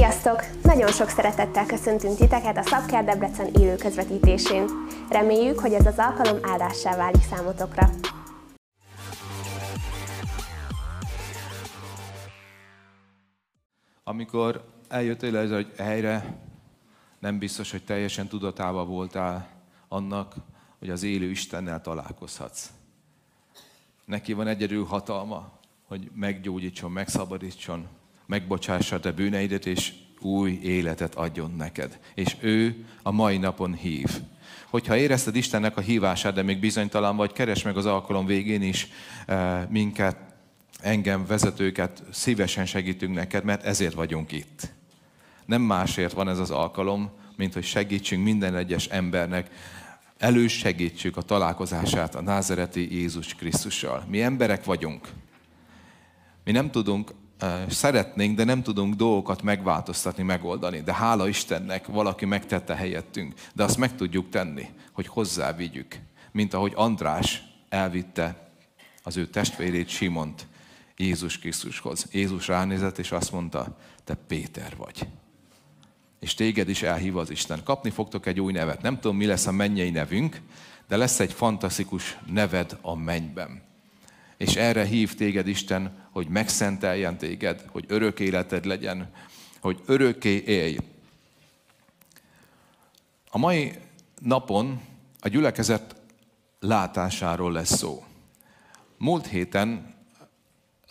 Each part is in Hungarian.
Sziasztok! Nagyon sok szeretettel köszöntünk titeket a Szabkár Debrecen élő közvetítésén. Reméljük, hogy ez az alkalom áldássá válik számotokra. Amikor eljöttél ez egy helyre, nem biztos, hogy teljesen tudatában voltál annak, hogy az élő Istennel találkozhatsz. Neki van egyedül hatalma, hogy meggyógyítson, megszabadítson, megbocsássa te bűneidet, és új életet adjon neked. És ő a mai napon hív. Hogyha érezted Istennek a hívását, de még bizonytalan vagy, keres meg az alkalom végén is eh, minket, engem, vezetőket, szívesen segítünk neked, mert ezért vagyunk itt. Nem másért van ez az alkalom, mint hogy segítsünk minden egyes embernek, elősegítsük a találkozását a názereti Jézus Krisztussal. Mi emberek vagyunk. Mi nem tudunk szeretnénk, de nem tudunk dolgokat megváltoztatni, megoldani. De hála Istennek valaki megtette helyettünk. De azt meg tudjuk tenni, hogy hozzá vigyük. Mint ahogy András elvitte az ő testvérét Simont Jézus Krisztushoz. Jézus ránézett, és azt mondta, te Péter vagy. És téged is elhív az Isten. Kapni fogtok egy új nevet. Nem tudom, mi lesz a mennyei nevünk, de lesz egy fantasztikus neved a mennyben. És erre hív téged Isten, hogy megszenteljen téged, hogy örök életed legyen, hogy örökké élj. A mai napon a gyülekezet látásáról lesz szó. Múlt héten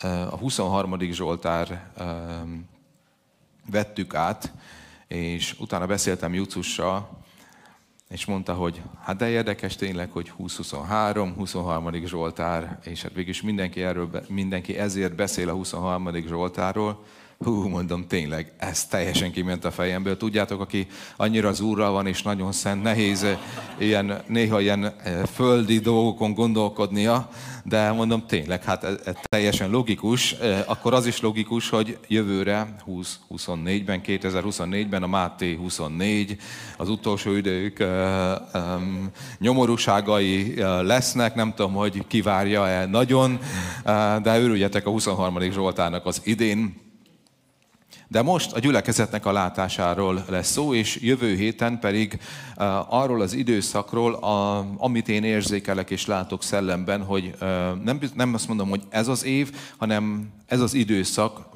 a 23. Zsoltár vettük át, és utána beszéltem Jucussal, és mondta, hogy hát de érdekes tényleg, hogy 20-23, 23. Zsoltár, és hát végülis mindenki, erről, mindenki ezért beszél a 23. Zsoltárról, Hú, mondom, tényleg, ez teljesen kiment a fejemből. Tudjátok, aki annyira az Úrral van, és nagyon szent, nehéz eh, ilyen, néha ilyen eh, földi dolgokon gondolkodnia, de mondom, tényleg, hát ez, ez teljesen logikus. Eh, akkor az is logikus, hogy jövőre, 2024-ben, 2024-ben a Máté 24, az utolsó idők nyomorúságai lesznek, nem tudom, hogy kivárja el nagyon, de örüljetek a 23. Zsoltának az idén, de most a gyülekezetnek a látásáról lesz szó, és jövő héten pedig arról az időszakról, amit én érzékelek és látok szellemben, hogy nem, azt mondom, hogy ez az év, hanem ez az időszak,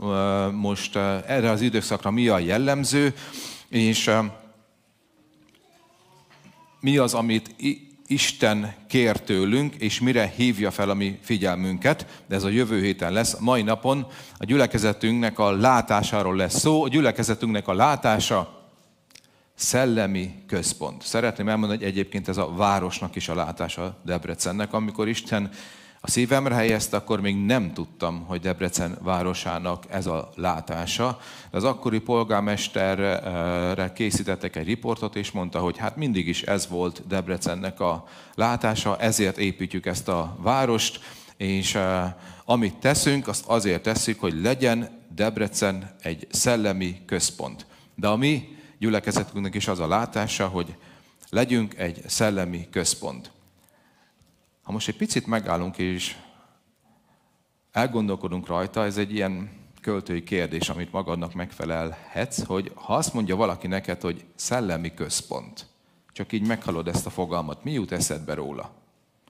most erre az időszakra mi a jellemző, és mi az, amit Isten kér tőlünk, és mire hívja fel a mi figyelmünket, de ez a jövő héten lesz. Mai napon a gyülekezetünknek a látásáról lesz szó. A gyülekezetünknek a látása szellemi központ. Szeretném elmondani, hogy egyébként ez a városnak is a látása Debrecennek, amikor Isten a szívemre helyezte, akkor még nem tudtam, hogy Debrecen városának ez a látása. De az akkori polgármesterre készítettek egy riportot, és mondta, hogy hát mindig is ez volt Debrecennek a látása, ezért építjük ezt a várost, és amit teszünk, azt azért tesszük, hogy legyen Debrecen egy szellemi központ. De a mi gyülekezetünknek is az a látása, hogy legyünk egy szellemi központ. Ha most egy picit megállunk és elgondolkodunk rajta, ez egy ilyen költői kérdés, amit magadnak megfelelhetsz, hogy ha azt mondja valaki neked, hogy szellemi központ, csak így meghallod ezt a fogalmat, mi jut eszedbe róla?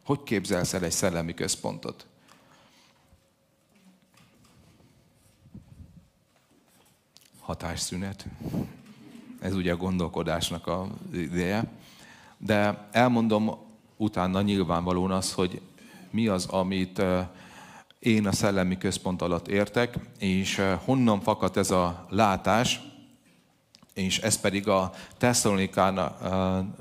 Hogy képzelsz el egy szellemi központot? Hatásszünet. Ez ugye a gondolkodásnak a ideje. De elmondom utána nyilvánvalóan az, hogy mi az, amit én a szellemi központ alatt értek, és honnan fakad ez a látás, és ez pedig a Tesszalonikán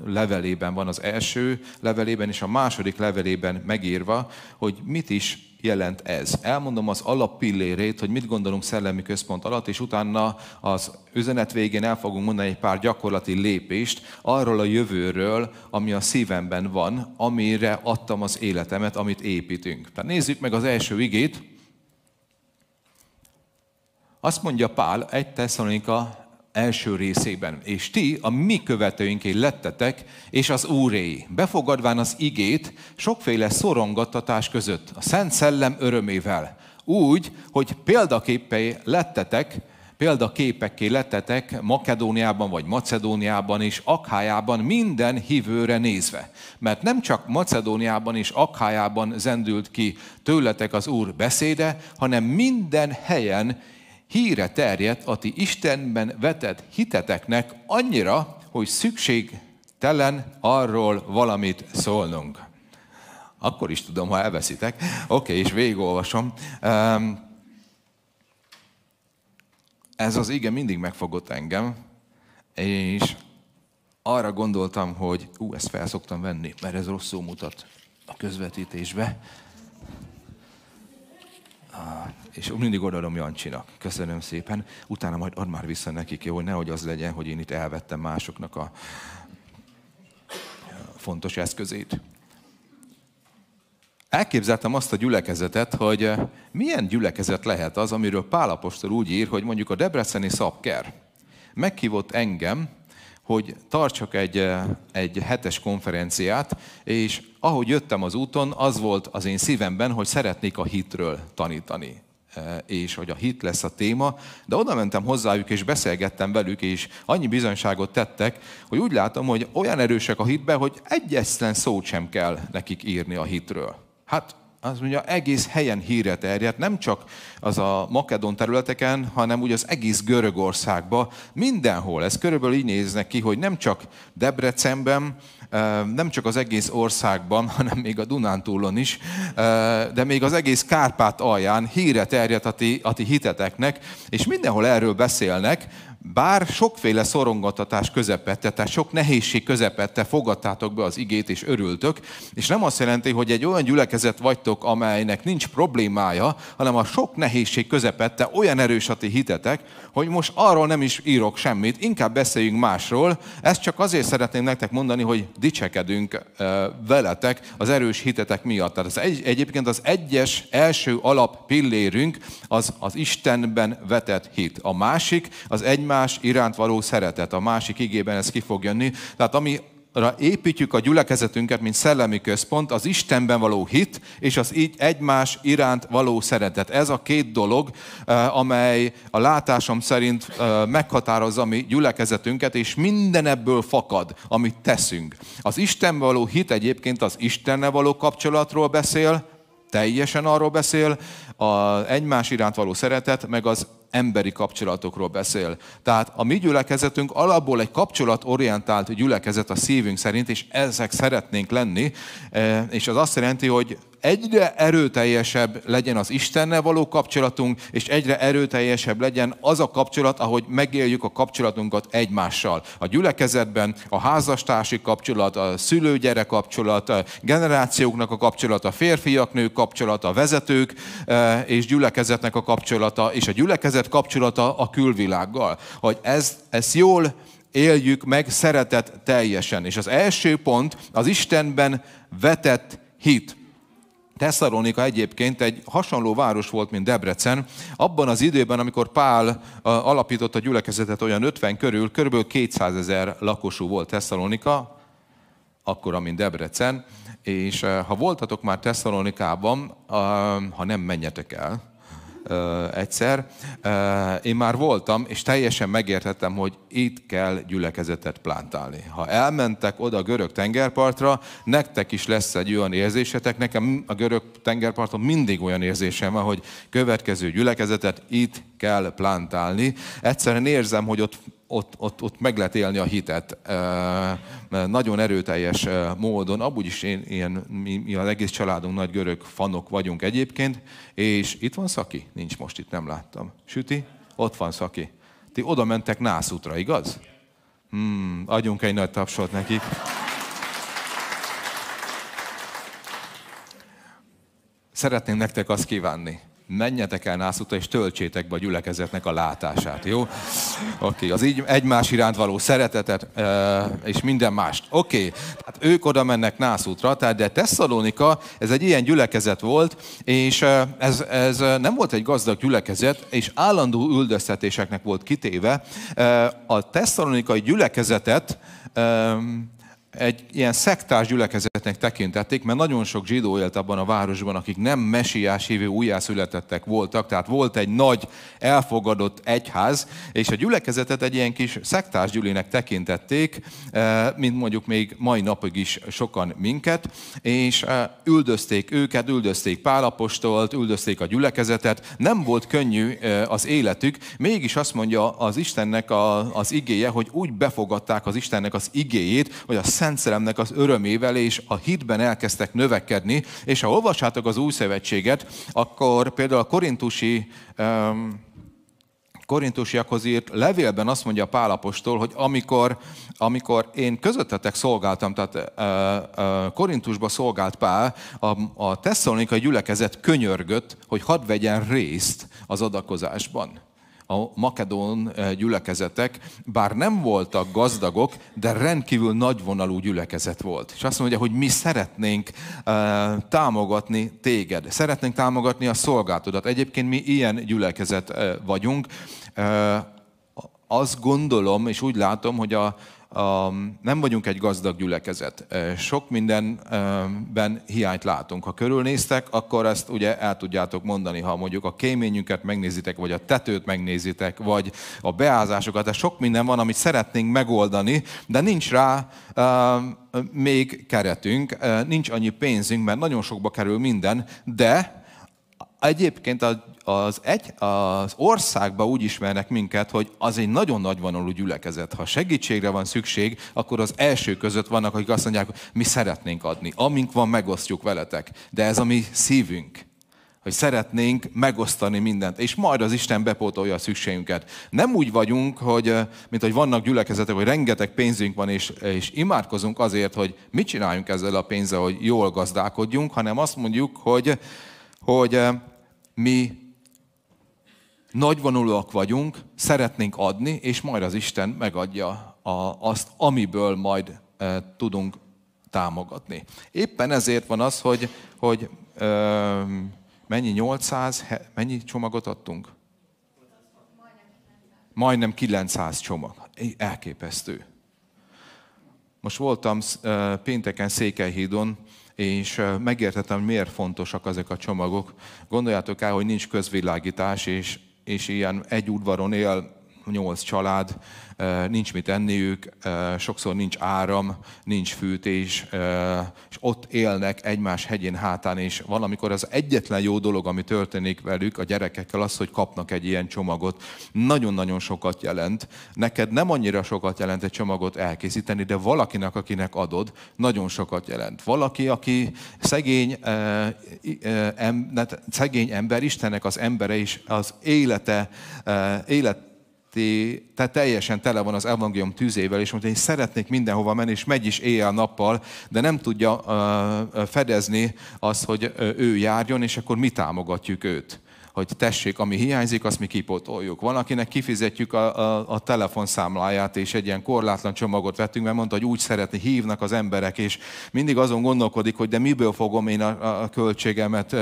levelében van az első levelében, és a második levelében megírva, hogy mit is jelent ez. Elmondom az alappillérét, hogy mit gondolunk szellemi központ alatt, és utána az üzenet végén el fogunk mondani egy pár gyakorlati lépést arról a jövőről, ami a szívemben van, amire adtam az életemet, amit építünk. Tehát nézzük meg az első igét. Azt mondja Pál, egy Tesszalonika első részében. És ti a mi követőinké lettetek, és az Úré, befogadván az igét sokféle szorongattatás között, a Szent Szellem örömével, úgy, hogy példaképpei lettetek, példaképekké lettetek Makedóniában vagy Macedóniában és Akhájában minden hívőre nézve. Mert nem csak Macedóniában és Akhájában zendült ki tőletek az Úr beszéde, hanem minden helyen híre terjedt a ti Istenben vetett hiteteknek annyira, hogy szükségtelen arról valamit szólnunk. Akkor is tudom, ha elveszitek. Oké, okay, és végigolvasom. Um, ez az ige mindig megfogott engem, és arra gondoltam, hogy ú, ezt fel szoktam venni, mert ez rosszul mutat a közvetítésbe. És mindig odaadom Jancsinak. Köszönöm szépen. Utána majd ad már vissza nekik, jó, hogy nehogy az legyen, hogy én itt elvettem másoknak a fontos eszközét. Elképzeltem azt a gyülekezetet, hogy eh, milyen gyülekezet lehet az, amiről Pálapostól úgy ír, hogy mondjuk a Debreceni Szabker meghívott engem, hogy tartsak egy, eh, egy hetes konferenciát, és ahogy jöttem az úton, az volt az én szívemben, hogy szeretnék a hitről tanítani és hogy a hit lesz a téma, de oda mentem hozzájuk, és beszélgettem velük, és annyi bizonyságot tettek, hogy úgy látom, hogy olyan erősek a hitbe, hogy egyetlen szót sem kell nekik írni a hitről. Hát az mondja, egész helyen híre terjedt, nem csak az a makedon területeken, hanem úgy az egész Görögországban, mindenhol. Ez körülbelül így néznek ki, hogy nem csak Debrecenben, nem csak az egész országban, hanem még a Dunántúlon is, de még az egész Kárpát alján híre terjedt a ti, a ti hiteteknek, és mindenhol erről beszélnek, bár sokféle szorongatatás közepette, tehát sok nehézség közepette fogadtátok be az igét és örültök, és nem azt jelenti, hogy egy olyan gyülekezet vagytok, amelynek nincs problémája, hanem a sok nehézség közepette olyan erős a ti hitetek, hogy most arról nem is írok semmit, inkább beszéljünk másról. Ezt csak azért szeretném nektek mondani, hogy dicsekedünk veletek az erős hitetek miatt. Tehát az egy, egyébként az egyes első alap pillérünk az az Istenben vetett hit. A másik az egymás iránt való szeretet. A másik igében ez ki fog jönni. Tehát ami építjük a gyülekezetünket, mint szellemi központ, az Istenben való hit, és az így egymás iránt való szeretet. Ez a két dolog, eh, amely a látásom szerint eh, meghatározza a mi gyülekezetünket, és minden ebből fakad, amit teszünk. Az Istenben való hit egyébként az Istennel való kapcsolatról beszél, teljesen arról beszél, az egymás iránt való szeretet, meg az emberi kapcsolatokról beszél. Tehát a mi gyülekezetünk alapból egy kapcsolatorientált gyülekezet a szívünk szerint, és ezek szeretnénk lenni, e, és az azt jelenti, hogy egyre erőteljesebb legyen az Istennel való kapcsolatunk, és egyre erőteljesebb legyen az a kapcsolat, ahogy megéljük a kapcsolatunkat egymással. A gyülekezetben a házastársi kapcsolat, a szülő-gyerek kapcsolat, a generációknak a kapcsolata, a férfiak-nők kapcsolata, a vezetők e, és gyülekezetnek a kapcsolata, és a gyülekezet kapcsolata a külvilággal. Hogy ez, ez jól éljük meg szeretet teljesen. És az első pont az Istenben vetett hit. Tesszalonika egyébként egy hasonló város volt, mint Debrecen. Abban az időben, amikor Pál alapította a gyülekezetet olyan 50 körül, kb. 200 ezer lakosú volt Tesszalonika, akkor, mint Debrecen, és ha voltatok már Tesszalonikában, ha nem menjetek el, egyszer. Én már voltam, és teljesen megértettem, hogy itt kell gyülekezetet plántálni. Ha elmentek oda a görög tengerpartra, nektek is lesz egy olyan érzésetek. Nekem a görög tengerparton mindig olyan érzésem van, hogy következő gyülekezetet itt kell plántálni. Egyszerűen érzem, hogy ott ott, ott, ott meg lehet élni a hitet nagyon erőteljes módon. Abúgy is én, ilyen, mi, mi az egész családunk nagy görög fanok vagyunk egyébként, és itt van Szaki? Nincs most itt, nem láttam. Süti? Ott van Szaki. Ti oda mentek Nászútra, igaz? Hmm, adjunk egy nagy tapsot nekik. Szeretném nektek azt kívánni, menjetek el Nászuta, és töltsétek be a gyülekezetnek a látását, jó? Oké, okay, az így egymás iránt való szeretetet, és minden mást. Oké, okay. hát ők oda mennek Nászútra, tehát de Tesszalonika, ez egy ilyen gyülekezet volt, és ez, ez nem volt egy gazdag gyülekezet, és állandó üldöztetéseknek volt kitéve. A tesszalonikai gyülekezetet egy ilyen szektás gyülekezetnek tekintették, mert nagyon sok zsidó élt abban a városban, akik nem mesiás hívő újjászületettek voltak, tehát volt egy nagy elfogadott egyház, és a gyülekezetet egy ilyen kis szektás gyülének tekintették, eh, mint mondjuk még mai napig is sokan minket, és eh, üldözték őket, üldözték Pálapostolt, üldözték a gyülekezetet, nem volt könnyű eh, az életük, mégis azt mondja az Istennek az igéje, hogy úgy befogadták az Istennek az igéjét, hogy a Szent az örömével és a hitben elkezdtek növekedni, és ha olvassátok az új szövetséget, akkor például a korintusi um, korintusiakhoz írt levélben azt mondja Pálapostól, hogy amikor, amikor én közöttetek szolgáltam, tehát e, e, Korintusba szolgált Pál, a, a tesszalonikai gyülekezet könyörgött, hogy hadd vegyen részt az adakozásban a makedón eh, gyülekezetek, bár nem voltak gazdagok, de rendkívül nagyvonalú gyülekezet volt. És azt mondja, hogy mi szeretnénk uh, támogatni téged, szeretnénk támogatni a szolgáltodat. Egyébként mi ilyen gyülekezet uh, vagyunk. Uh, azt gondolom, és úgy látom, hogy a, Um, nem vagyunk egy gazdag gyülekezet. Sok mindenben hiányt látunk. Ha körülnéztek, akkor ezt ugye el tudjátok mondani, ha mondjuk a kéményünket megnézitek, vagy a tetőt megnézitek, vagy a beázásokat, de sok minden van, amit szeretnénk megoldani, de nincs rá uh, még keretünk, nincs annyi pénzünk, mert nagyon sokba kerül minden, de egyébként az, egy, az országban úgy ismernek minket, hogy az egy nagyon nagy vonalú gyülekezet. Ha segítségre van szükség, akkor az első között vannak, akik azt mondják, hogy mi szeretnénk adni. Amink van, megosztjuk veletek. De ez a mi szívünk hogy szeretnénk megosztani mindent, és majd az Isten bepótolja a szükségünket. Nem úgy vagyunk, hogy, mint hogy vannak gyülekezetek, hogy rengeteg pénzünk van, és, és imádkozunk azért, hogy mit csináljunk ezzel a pénzzel, hogy jól gazdálkodjunk, hanem azt mondjuk, hogy, hogy mi nagyvonulóak vagyunk, szeretnénk adni, és majd az Isten megadja a, azt, amiből majd e, tudunk támogatni. Éppen ezért van az, hogy, hogy e, mennyi 800, mennyi csomagot adtunk? Majdnem 900 csomag. Elképesztő. Most voltam e, pénteken Székelyhídon, és megértettem, hogy miért fontosak ezek a csomagok. Gondoljátok el, hogy nincs közvilágítás, és és ilyen egy udvaron él nyolc család, nincs mit enniük, sokszor nincs áram, nincs fűtés, és ott élnek egymás hegyén hátán, és valamikor az egyetlen jó dolog, ami történik velük, a gyerekekkel, az, hogy kapnak egy ilyen csomagot. Nagyon-nagyon sokat jelent. Neked nem annyira sokat jelent egy csomagot elkészíteni, de valakinek, akinek adod, nagyon sokat jelent. Valaki, aki szegény, szegény ember, Istennek az embere is, az élete, élet tehát teljesen tele van az evangélium tűzével, és mondja, hogy szeretnék mindenhova menni, és megy is éjjel-nappal, de nem tudja fedezni azt, hogy ő járjon, és akkor mi támogatjuk őt hogy tessék, ami hiányzik, azt mi kipotoljuk. Van, akinek kifizetjük a, a, a telefonszámláját, és egy ilyen korlátlan csomagot vettünk, mert mondta, hogy úgy szeretni, hívnak az emberek, és mindig azon gondolkodik, hogy de miből fogom én a, a költségemet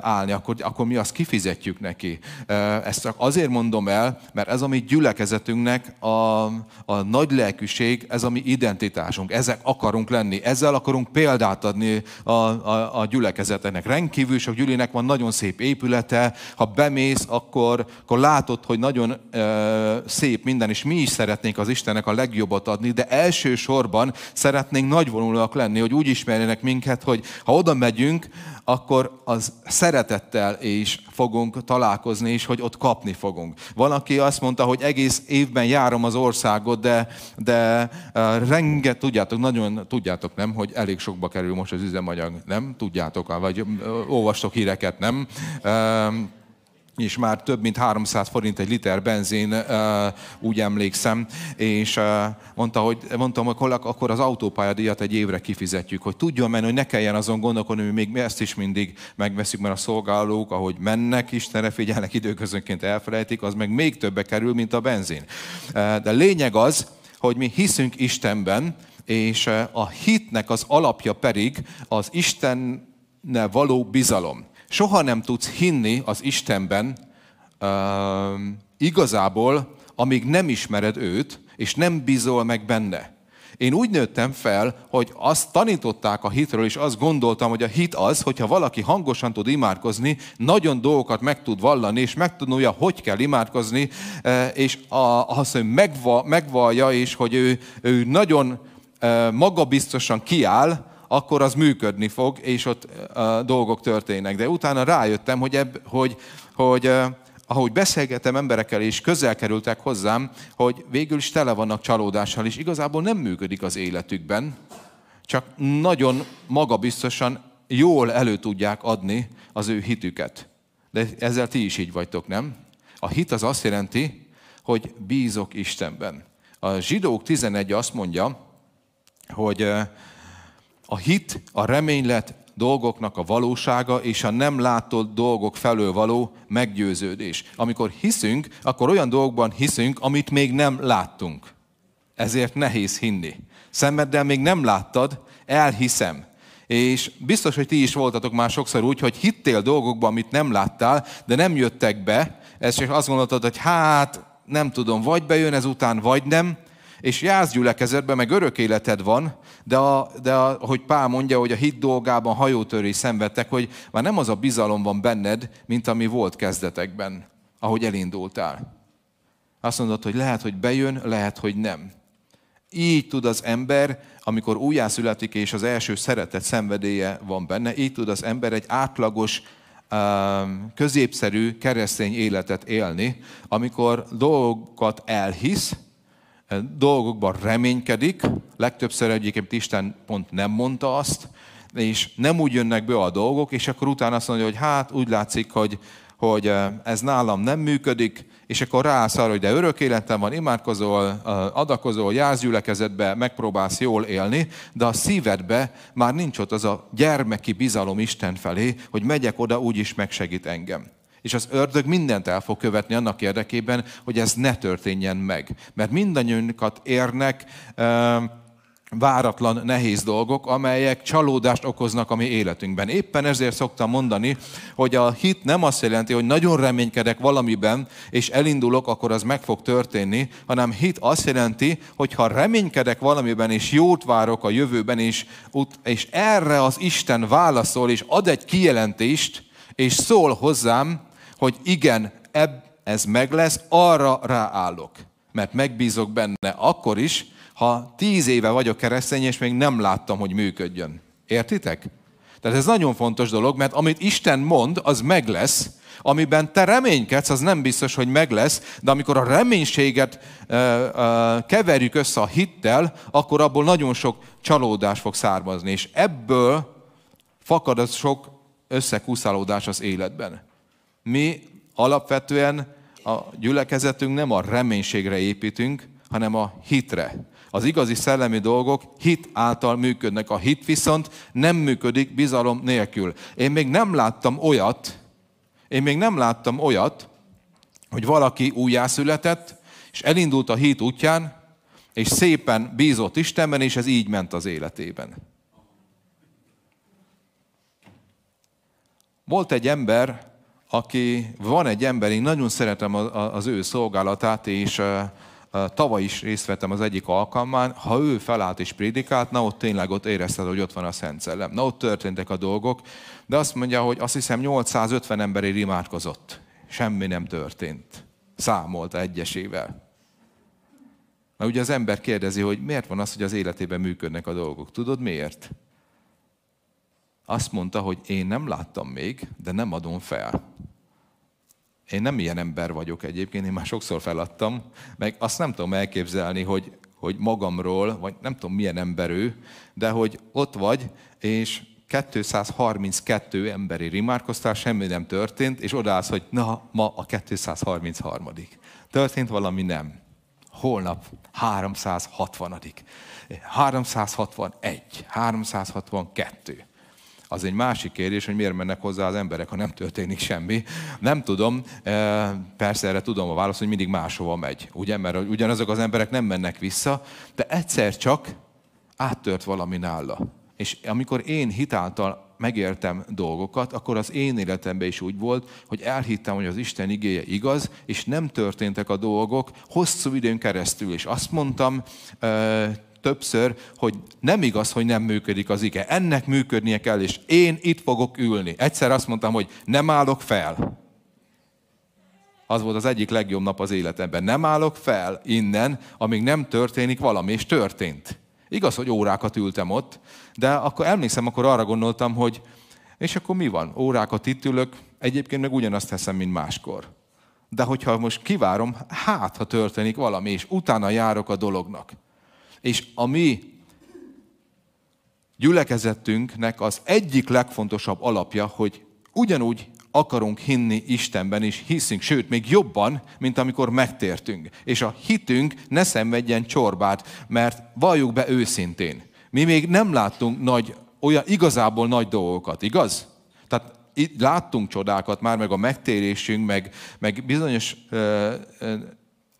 állni, akkor, akkor mi azt kifizetjük neki. Ezt csak azért mondom el, mert ez a mi gyülekezetünknek a, a nagy lelkűség, ez a mi identitásunk, ezek akarunk lenni, ezzel akarunk példát adni a, a, a gyülekezeteknek. Rendkívül sok gyülének van nagyon szép épülete, ha bemész, akkor, akkor látod, hogy nagyon ö, szép minden, és mi is szeretnénk az Istennek a legjobbat adni, de elsősorban szeretnénk nagyvonulóak lenni, hogy úgy ismerjenek minket, hogy ha oda megyünk, akkor az szeretettel is fogunk találkozni, és hogy ott kapni fogunk. Van, aki azt mondta, hogy egész évben járom az országot, de, de uh, renget, tudjátok, nagyon tudjátok, nem, hogy elég sokba kerül most az üzemanyag, nem? Tudjátok, vagy uh, olvastok híreket, nem? Uh, és már több mint 300 forint egy liter benzin, úgy emlékszem, és mondta, hogy, mondtam, hogy akkor az autópályadíjat egy évre kifizetjük, hogy tudjon menni, hogy ne kelljen azon gondolkodni, hogy még mi ezt is mindig megveszünk, mert a szolgálók, ahogy mennek, Istenre figyelnek, időközönként elfelejtik, az meg még többe kerül, mint a benzin. De lényeg az, hogy mi hiszünk Istenben, és a hitnek az alapja pedig az Istennel való bizalom soha nem tudsz hinni az Istenben uh, igazából, amíg nem ismered őt, és nem bízol meg benne. Én úgy nőttem fel, hogy azt tanították a hitről, és azt gondoltam, hogy a hit az, hogyha valaki hangosan tud imádkozni, nagyon dolgokat meg tud vallani, és megtudja, hogy kell imádkozni, és azt, hogy megva, megvallja, és hogy ő, ő nagyon magabiztosan kiáll, akkor az működni fog, és ott uh, dolgok történnek. De utána rájöttem, hogy, ebb, hogy, hogy uh, ahogy beszélgetem emberekkel, és közel kerültek hozzám, hogy végül is tele vannak csalódással, és igazából nem működik az életükben, csak nagyon magabiztosan jól elő tudják adni az ő hitüket. De ezzel ti is így vagytok, nem? A hit az azt jelenti, hogy bízok Istenben. A zsidók 11 azt mondja, hogy a hit, a reménylet dolgoknak a valósága és a nem látott dolgok felől való meggyőződés. Amikor hiszünk, akkor olyan dolgokban hiszünk, amit még nem láttunk. Ezért nehéz hinni. Szemeddel még nem láttad, elhiszem. És biztos, hogy ti is voltatok már sokszor úgy, hogy hittél dolgokban, amit nem láttál, de nem jöttek be, ezt csak azt gondoltad, hogy hát nem tudom, vagy bejön ezután, vagy nem, és jársz gyülekezetben, meg örök életed van, de, a, de a, hogy Pál mondja, hogy a hit dolgában hajótörés szenvedtek, hogy már nem az a bizalom van benned, mint ami volt kezdetekben, ahogy elindultál. Azt mondod, hogy lehet, hogy bejön, lehet, hogy nem. Így tud az ember, amikor újjászületik és az első szeretet szenvedélye van benne, így tud az ember egy átlagos, középszerű keresztény életet élni, amikor dolgokat elhisz, dolgokban reménykedik, legtöbbször egyébként Isten pont nem mondta azt, és nem úgy jönnek be a dolgok, és akkor utána azt mondja, hogy hát úgy látszik, hogy, hogy ez nálam nem működik, és akkor ráállsz arra, hogy de örök életem van, imádkozol, adakozol, jársz gyülekezetbe, megpróbálsz jól élni, de a szívedbe már nincs ott az a gyermeki bizalom Isten felé, hogy megyek oda, úgyis megsegít engem. És az ördög mindent el fog követni annak érdekében, hogy ez ne történjen meg. Mert mindannyiunkat érnek váratlan, nehéz dolgok, amelyek csalódást okoznak a mi életünkben. Éppen ezért szoktam mondani, hogy a hit nem azt jelenti, hogy nagyon reménykedek valamiben, és elindulok, akkor az meg fog történni, hanem hit azt jelenti, hogy ha reménykedek valamiben, és jót várok a jövőben, és, és erre az Isten válaszol, és ad egy kijelentést, és szól hozzám, hogy igen, ebb, ez meg lesz, arra ráállok. Mert megbízok benne akkor is, ha tíz éve vagyok keresztény, és még nem láttam, hogy működjön. Értitek? Tehát ez nagyon fontos dolog, mert amit Isten mond, az meg lesz, amiben te reménykedsz, az nem biztos, hogy meg lesz, de amikor a reménységet uh, uh, keverjük össze a hittel, akkor abból nagyon sok csalódás fog származni, és ebből fakad az sok összekuszálódás az életben. Mi alapvetően a gyülekezetünk nem a reménységre építünk, hanem a hitre. Az igazi szellemi dolgok hit által működnek. A hit viszont nem működik bizalom nélkül. Én még nem láttam olyat, én még nem láttam olyat, hogy valaki újjászületett, és elindult a hit útján, és szépen bízott Istenben, és ez így ment az életében. Volt egy ember, aki, van egy ember, én nagyon szeretem az ő szolgálatát, és tavaly is részt vettem az egyik alkalmán, ha ő felállt és prédikált, na ott tényleg ott érezted, hogy ott van a Szent Szellem. Na ott történtek a dolgok, de azt mondja, hogy azt hiszem 850 emberért imádkozott. Semmi nem történt. Számolta egyesével. Na ugye az ember kérdezi, hogy miért van az, hogy az életében működnek a dolgok. Tudod miért? Azt mondta, hogy én nem láttam még, de nem adom fel. Én nem ilyen ember vagyok egyébként, én már sokszor feladtam, meg azt nem tudom elképzelni, hogy, hogy magamról, vagy nem tudom milyen ember ő, de hogy ott vagy, és 232 emberi rimárkoztál, semmi nem történt, és odaállsz, hogy na, ma a 233. Történt valami nem. Holnap 360. 361, 362 az egy másik kérdés, hogy miért mennek hozzá az emberek, ha nem történik semmi. Nem tudom, e, persze erre tudom a választ, hogy mindig máshova megy, ugye? Mert ugyanazok az emberek nem mennek vissza, de egyszer csak áttört valami nála. És amikor én hitáltal megértem dolgokat, akkor az én életemben is úgy volt, hogy elhittem, hogy az Isten igéje igaz, és nem történtek a dolgok hosszú időn keresztül. És azt mondtam, többször, hogy nem igaz, hogy nem működik az ige. Ennek működnie kell, és én itt fogok ülni. Egyszer azt mondtam, hogy nem állok fel. Az volt az egyik legjobb nap az életemben. Nem állok fel innen, amíg nem történik valami, és történt. Igaz, hogy órákat ültem ott, de akkor emlékszem, akkor arra gondoltam, hogy és akkor mi van? Órákat itt ülök, egyébként meg ugyanazt teszem, mint máskor. De hogyha most kivárom, hát, ha történik valami, és utána járok a dolognak. És a mi gyülekezetünknek az egyik legfontosabb alapja, hogy ugyanúgy akarunk hinni Istenben, és hiszünk, sőt, még jobban, mint amikor megtértünk. És a hitünk ne szenvedjen csorbát, mert valljuk be őszintén. Mi még nem láttunk nagy, olyan igazából nagy dolgokat, igaz? Tehát itt láttunk csodákat már, meg a megtérésünk, meg, meg bizonyos ö, ö,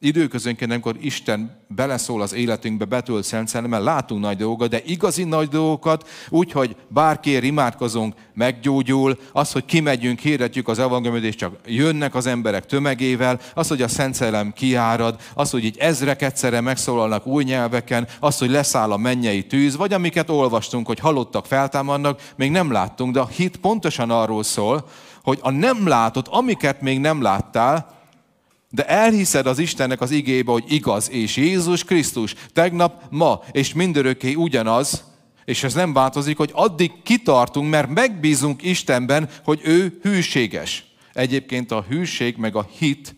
időközönként, amikor Isten beleszól az életünkbe, betölt Szent Szellemmel, látunk nagy dolgokat, de igazi nagy dolgokat, úgyhogy bárkiért imádkozunk, meggyógyul, az, hogy kimegyünk, hirdetjük az evangéliumot, és csak jönnek az emberek tömegével, az, hogy a Szent Szellem kiárad, az, hogy így ezrek egyszerre megszólalnak új nyelveken, az, hogy leszáll a mennyei tűz, vagy amiket olvastunk, hogy halottak feltámadnak, még nem láttunk, de a hit pontosan arról szól, hogy a nem látott, amiket még nem láttál, de elhiszed az Istennek az igébe, hogy igaz, és Jézus Krisztus tegnap, ma és mindörökké ugyanaz, és ez nem változik, hogy addig kitartunk, mert megbízunk Istenben, hogy ő hűséges. Egyébként a hűség meg a hit,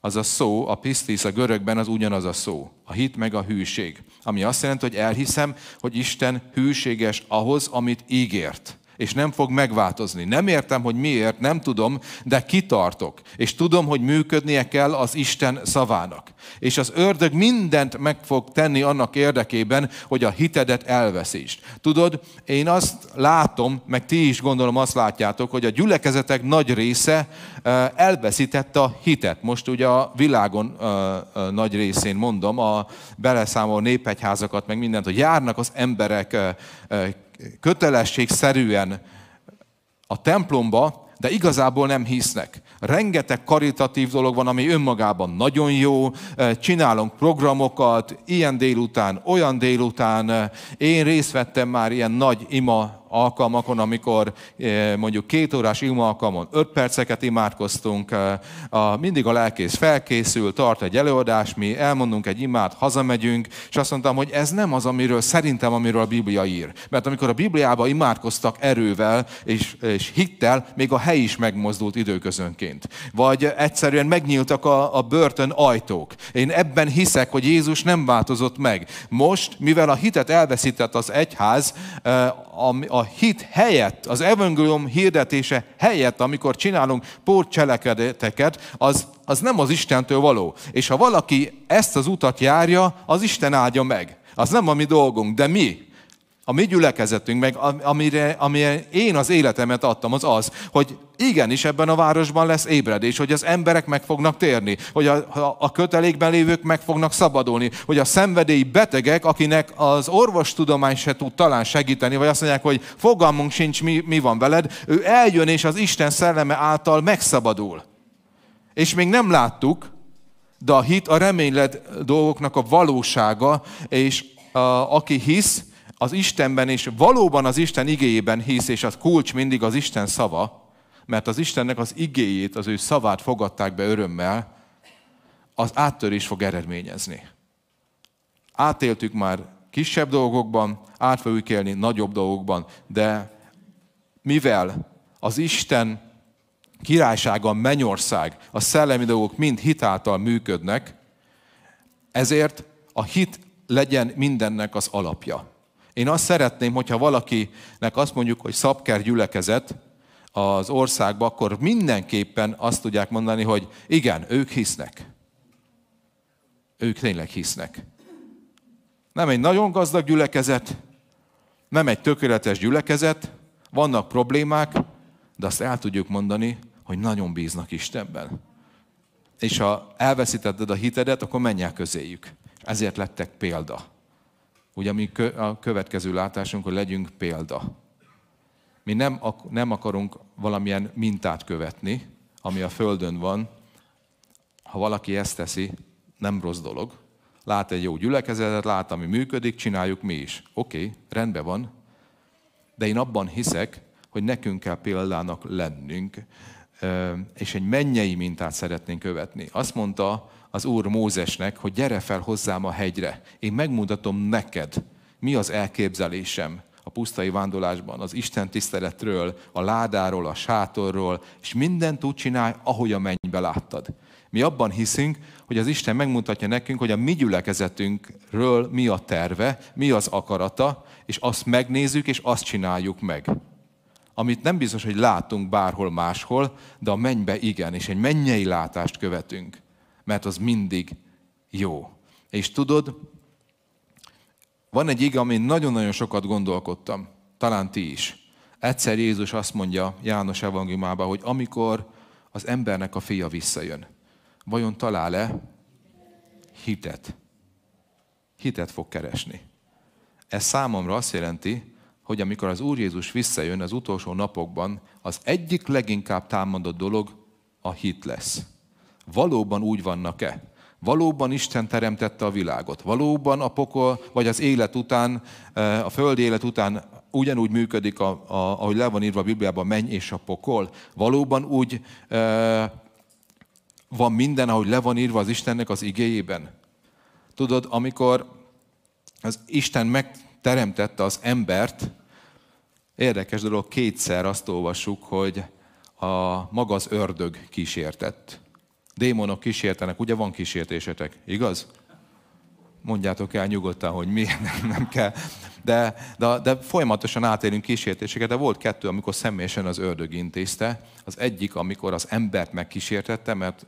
az a szó, a pisztis a görögben az ugyanaz a szó. A hit meg a hűség. Ami azt jelenti, hogy elhiszem, hogy Isten hűséges ahhoz, amit ígért és nem fog megváltozni. Nem értem, hogy miért, nem tudom, de kitartok. És tudom, hogy működnie kell az Isten szavának. És az ördög mindent meg fog tenni annak érdekében, hogy a hitedet elveszítsd. Tudod, én azt látom, meg ti is gondolom azt látjátok, hogy a gyülekezetek nagy része elveszítette a hitet. Most ugye a világon nagy részén mondom, a beleszámol népegyházakat, meg mindent, hogy járnak az emberek kötelességszerűen a templomba, de igazából nem hisznek. Rengeteg karitatív dolog van, ami önmagában nagyon jó, csinálunk programokat, ilyen délután, olyan délután. Én részt vettem már ilyen nagy ima alkalmakon, amikor eh, mondjuk két órás ima alkalmon öt perceket imádkoztunk, eh, mindig a lelkész felkészül, tart egy előadást, mi elmondunk egy imát, hazamegyünk, és azt mondtam, hogy ez nem az, amiről szerintem, amiről a Biblia ír. Mert amikor a Bibliában imádkoztak erővel és, és hittel, még a hely is megmozdult időközönként. Vagy egyszerűen megnyíltak a, a börtön ajtók. Én ebben hiszek, hogy Jézus nem változott meg. Most, mivel a hitet elveszített az egyház, eh, a, a hit helyett, az evangélium hirdetése helyett, amikor csinálunk pótcselekedeteket, az, az nem az Istentől való. És ha valaki ezt az utat járja, az Isten áldja meg. Az nem a mi dolgunk, de mi, a mi gyülekezetünk, meg amire, amire én az életemet adtam, az az, hogy igenis ebben a városban lesz ébredés, hogy az emberek meg fognak térni, hogy a, a kötelékben lévők meg fognak szabadulni, hogy a szenvedélyi betegek, akinek az orvostudomány se tud talán segíteni, vagy azt mondják, hogy fogalmunk sincs, mi, mi van veled, ő eljön és az Isten szelleme által megszabadul. És még nem láttuk, de a hit a reményled dolgoknak a valósága, és a, aki hisz, az Istenben, és valóban az Isten igéjében hisz, és az kulcs mindig az Isten szava, mert az Istennek az igéjét, az ő szavát fogadták be örömmel, az áttörés fog eredményezni. Átéltük már kisebb dolgokban, át fogjuk élni nagyobb dolgokban, de mivel az Isten királysága, a mennyország, a szellemi dolgok mind hitáltal működnek, ezért a hit legyen mindennek az alapja. Én azt szeretném, hogyha valakinek azt mondjuk, hogy szabker gyülekezet az országba, akkor mindenképpen azt tudják mondani, hogy igen, ők hisznek. Ők tényleg hisznek. Nem egy nagyon gazdag gyülekezet, nem egy tökéletes gyülekezet, vannak problémák, de azt el tudjuk mondani, hogy nagyon bíznak Istenben. És ha elveszítetted a hitedet, akkor menj el közéjük. Ezért lettek példa. Ugye mi a következő látásunk, hogy legyünk példa. Mi nem, nem akarunk valamilyen mintát követni, ami a Földön van. Ha valaki ezt teszi, nem rossz dolog, Lát egy jó gyülekezetet, lát, ami működik, csináljuk mi is. Oké, okay, rendben van. De én abban hiszek, hogy nekünk kell példának lennünk, és egy mennyei mintát szeretnénk követni. Azt mondta az Úr Mózesnek, hogy gyere fel hozzám a hegyre, én megmutatom neked, mi az elképzelésem a pusztai vándorlásban, az Isten tiszteletről, a ládáról, a sátorról, és mindent úgy csinálj, ahogy a mennybe láttad. Mi abban hiszünk, hogy az Isten megmutatja nekünk, hogy a mi gyülekezetünkről mi a terve, mi az akarata, és azt megnézzük, és azt csináljuk meg. Amit nem biztos, hogy látunk bárhol máshol, de a mennybe igen, és egy mennyei látást követünk, mert az mindig jó. És tudod, van egy ige, amin nagyon-nagyon sokat gondolkodtam, talán ti is. Egyszer Jézus azt mondja János evangéliumában, hogy amikor az embernek a fia visszajön, vajon talál-e hitet? Hitet fog keresni. Ez számomra azt jelenti, hogy amikor az Úr Jézus visszajön az utolsó napokban, az egyik leginkább támadott dolog a hit lesz. Valóban úgy vannak-e? Valóban Isten teremtette a világot. Valóban a pokol, vagy az élet után, eh, a föld élet után ugyanúgy működik, a, a, ahogy le van írva a Bibliában, menny és a pokol. Valóban úgy e, van minden, ahogy le van írva az Istennek az igéjében. Tudod, amikor az Isten megteremtette az embert, érdekes dolog, kétszer azt olvassuk, hogy a maga az ördög kísértett. Démonok kísértenek, ugye van kísértésetek, igaz? Mondjátok el nyugodtan, hogy nem, nem kell. De, de, de folyamatosan átélünk kísértéseket, de volt kettő, amikor személyesen az ördög intézte. Az egyik, amikor az embert megkísértette, mert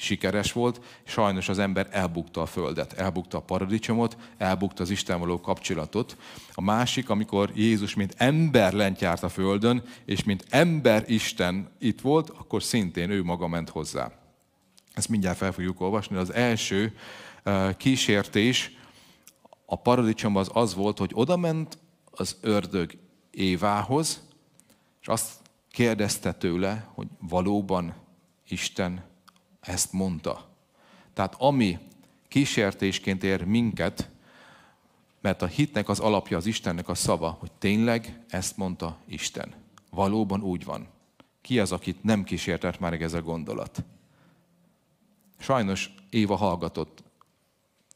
sikeres volt, sajnos az ember elbukta a földet, elbukta a paradicsomot, elbukta az Isten való kapcsolatot. A másik, amikor Jézus mint ember lent járt a földön, és mint ember Isten itt volt, akkor szintén ő maga ment hozzá. Ezt mindjárt fel fogjuk olvasni. Az első kísértés a paradicsomban az az volt, hogy oda ment az ördög Évához, és azt kérdezte tőle, hogy valóban Isten ezt mondta. Tehát ami kísértésként ér minket, mert a hitnek az alapja az Istennek a szava, hogy tényleg ezt mondta Isten. Valóban úgy van. Ki az, akit nem kísértett már ez a gondolat? Sajnos Éva hallgatott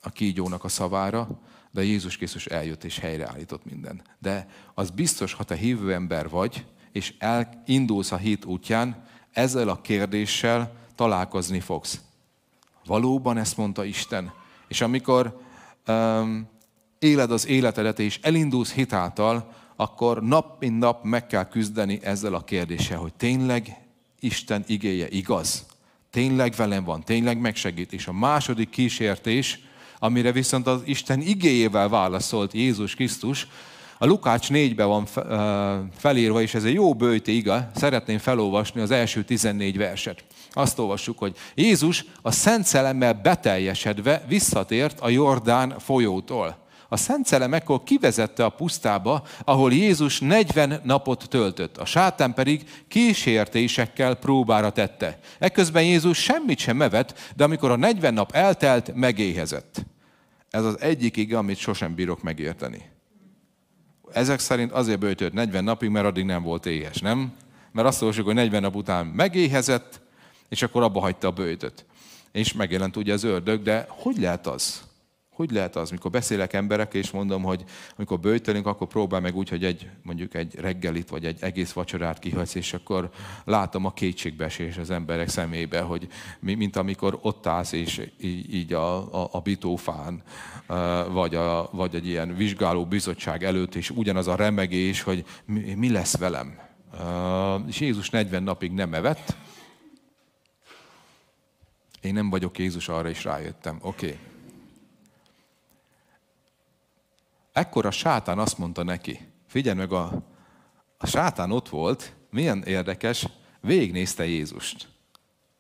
a kígyónak a szavára, de Jézus Krisztus eljött és helyreállított minden. De az biztos, ha te hívő ember vagy, és elindulsz a hit útján, ezzel a kérdéssel találkozni fogsz. Valóban ezt mondta Isten. És amikor um, éled az életedet és elindulsz hitáltal, akkor nap mint nap meg kell küzdeni ezzel a kérdéssel, hogy tényleg Isten igéje igaz tényleg velem van, tényleg megsegít. És a második kísértés, amire viszont az Isten igéjével válaszolt Jézus Krisztus, a Lukács 4-ben van felírva, és ez egy jó bőti iga, szeretném felolvasni az első 14 verset. Azt olvassuk, hogy Jézus a Szent Szelemmel beteljesedve visszatért a Jordán folyótól. A Szent Szellem ekkor kivezette a pusztába, ahol Jézus 40 napot töltött, a sátán pedig kísértésekkel próbára tette. Ekközben Jézus semmit sem evett, de amikor a 40 nap eltelt, megéhezett. Ez az egyik ige, amit sosem bírok megérteni. Ezek szerint azért bőtött 40 napig, mert addig nem volt éhes, nem? Mert azt olvasjuk, hogy 40 nap után megéhezett, és akkor abba hagyta a bőtöt. És megjelent ugye az ördög, de hogy lehet az? Hogy lehet az, mikor beszélek emberekkel, és mondom, hogy amikor bőjtölünk, akkor próbál meg úgy, hogy egy, mondjuk egy reggelit, vagy egy egész vacsorát kihagysz, és akkor látom a kétségbeesés az emberek szemébe, hogy mint amikor ott állsz, és így a, a, a bitófán, vagy, a, vagy egy ilyen vizsgáló bizottság előtt, és ugyanaz a remegés, hogy mi, mi lesz velem. És Jézus 40 napig nem evett. Én nem vagyok Jézus, arra is rájöttem. Oké. Okay. Ekkor a sátán azt mondta neki, figyelj meg, a, a sátán ott volt, milyen érdekes, végignézte Jézust.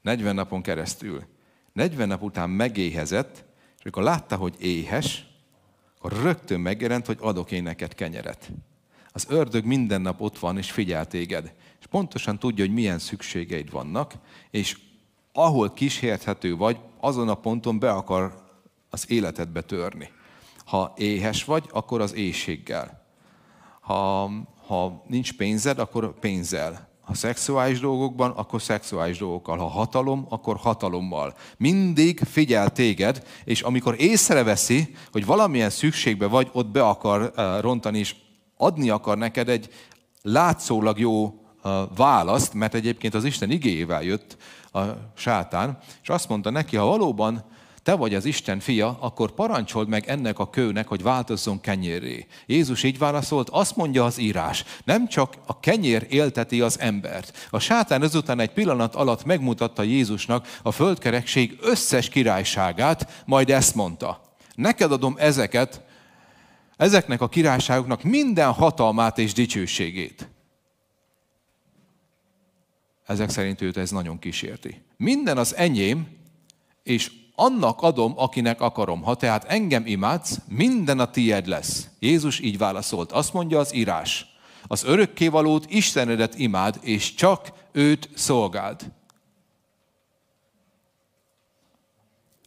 40 napon keresztül. 40 nap után megéhezett, és amikor látta, hogy éhes, akkor rögtön megjelent, hogy adok én neked kenyeret. Az ördög minden nap ott van, és figyel téged. És pontosan tudja, hogy milyen szükségeid vannak, és ahol kísérthető vagy, azon a ponton be akar az életedbe törni. Ha éhes vagy, akkor az éjséggel. Ha, ha nincs pénzed, akkor pénzzel. Ha szexuális dolgokban, akkor szexuális dolgokkal. Ha hatalom, akkor hatalommal. Mindig figyel téged, és amikor észreveszi, hogy valamilyen szükségbe vagy, ott be akar rontani, és adni akar neked egy látszólag jó választ, mert egyébként az Isten igéjével jött a sátán, és azt mondta neki, ha valóban te vagy az Isten fia, akkor parancsold meg ennek a kőnek, hogy változzon kenyérré. Jézus így válaszolt, azt mondja az írás, nem csak a kenyér élteti az embert. A sátán ezután egy pillanat alatt megmutatta Jézusnak a földkerekség összes királyságát, majd ezt mondta. Neked adom ezeket, ezeknek a királyságoknak minden hatalmát és dicsőségét. Ezek szerint őt ez nagyon kísérti. Minden az enyém, és annak adom, akinek akarom. Ha tehát engem imádsz, minden a tied lesz. Jézus így válaszolt. Azt mondja az írás. Az örökkévalót Istenedet imád, és csak őt szolgáld.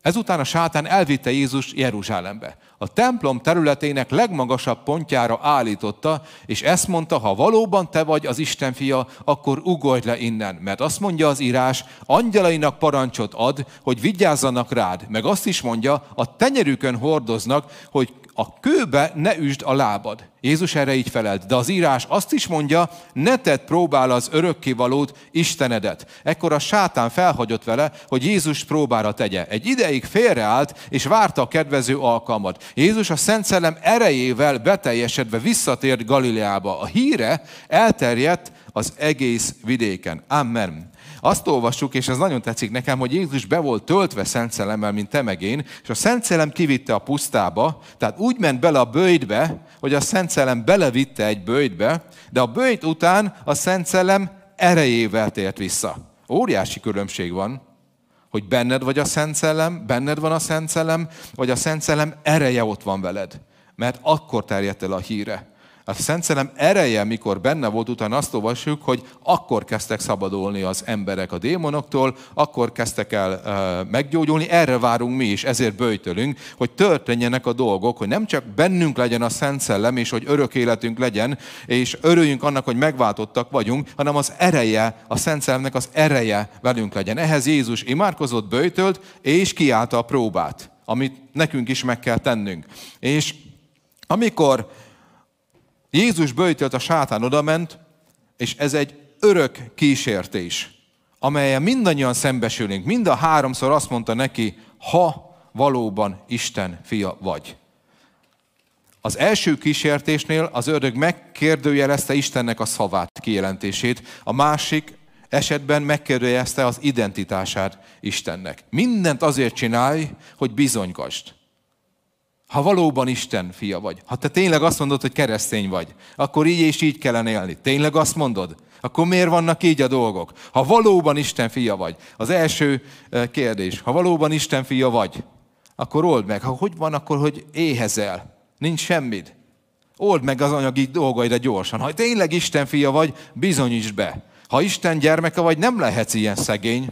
Ezután a sátán elvitte Jézus Jeruzsálembe. A templom területének legmagasabb pontjára állította, és ezt mondta, ha valóban te vagy az Isten fia, akkor ugorj le innen. Mert azt mondja az írás, angyalainak parancsot ad, hogy vigyázzanak rád. Meg azt is mondja, a tenyerükön hordoznak, hogy a kőbe ne üsd a lábad. Jézus erre így felelt, de az írás azt is mondja, ne tedd próbál az örökkévalót, Istenedet. Ekkor a sátán felhagyott vele, hogy Jézus próbára tegye. Egy ideig félreállt, és várta a kedvező alkalmat. Jézus a Szent Szellem erejével beteljesedve visszatért Galileába. A híre elterjedt az egész vidéken. Amen. Azt olvassuk, és ez nagyon tetszik nekem, hogy Jézus be volt töltve Szent Szellemmel, mint te meg én, és a Szent Szellem kivitte a pusztába, tehát úgy ment bele a bőjtbe, hogy a Szent Szellem belevitte egy bőjtbe, de a bőjt után a Szent Szellem erejével tért vissza. Óriási különbség van, hogy benned vagy a Szent Szellem, benned van a Szent Szellem, vagy a Szent Szellem ereje ott van veled. Mert akkor terjedt el a híre. A Szent Szellem ereje, mikor benne volt, utána azt olvassuk, hogy akkor kezdtek szabadulni az emberek a démonoktól, akkor kezdtek el uh, meggyógyulni, erre várunk mi is, ezért bőjtölünk, hogy történjenek a dolgok, hogy nem csak bennünk legyen a Szent Szellem, és hogy örök életünk legyen, és örüljünk annak, hogy megváltottak vagyunk, hanem az ereje, a Szent Szellemnek az ereje velünk legyen. Ehhez Jézus imádkozott, bőjtölt, és kiállta a próbát, amit nekünk is meg kell tennünk. És amikor Jézus bőjtölt, a sátán odament, és ez egy örök kísértés, amelyen mindannyian szembesülünk. Mind a háromszor azt mondta neki, ha valóban Isten fia vagy. Az első kísértésnél az ördög megkérdőjelezte Istennek a szavát, kijelentését, a másik esetben megkérdőjelezte az identitását Istennek. Mindent azért csinálj, hogy bizonygasd. Ha valóban Isten fia vagy, ha te tényleg azt mondod, hogy keresztény vagy, akkor így és így kellene élni. Tényleg azt mondod? Akkor miért vannak így a dolgok? Ha valóban Isten fia vagy, az első eh, kérdés, ha valóban Isten fia vagy, akkor old meg. Ha hogy van, akkor hogy éhezel, nincs semmid. Old meg az anyagi dolgaidat gyorsan. Ha tényleg Isten fia vagy, bizonyítsd be. Ha Isten gyermeke vagy, nem lehetsz ilyen szegény.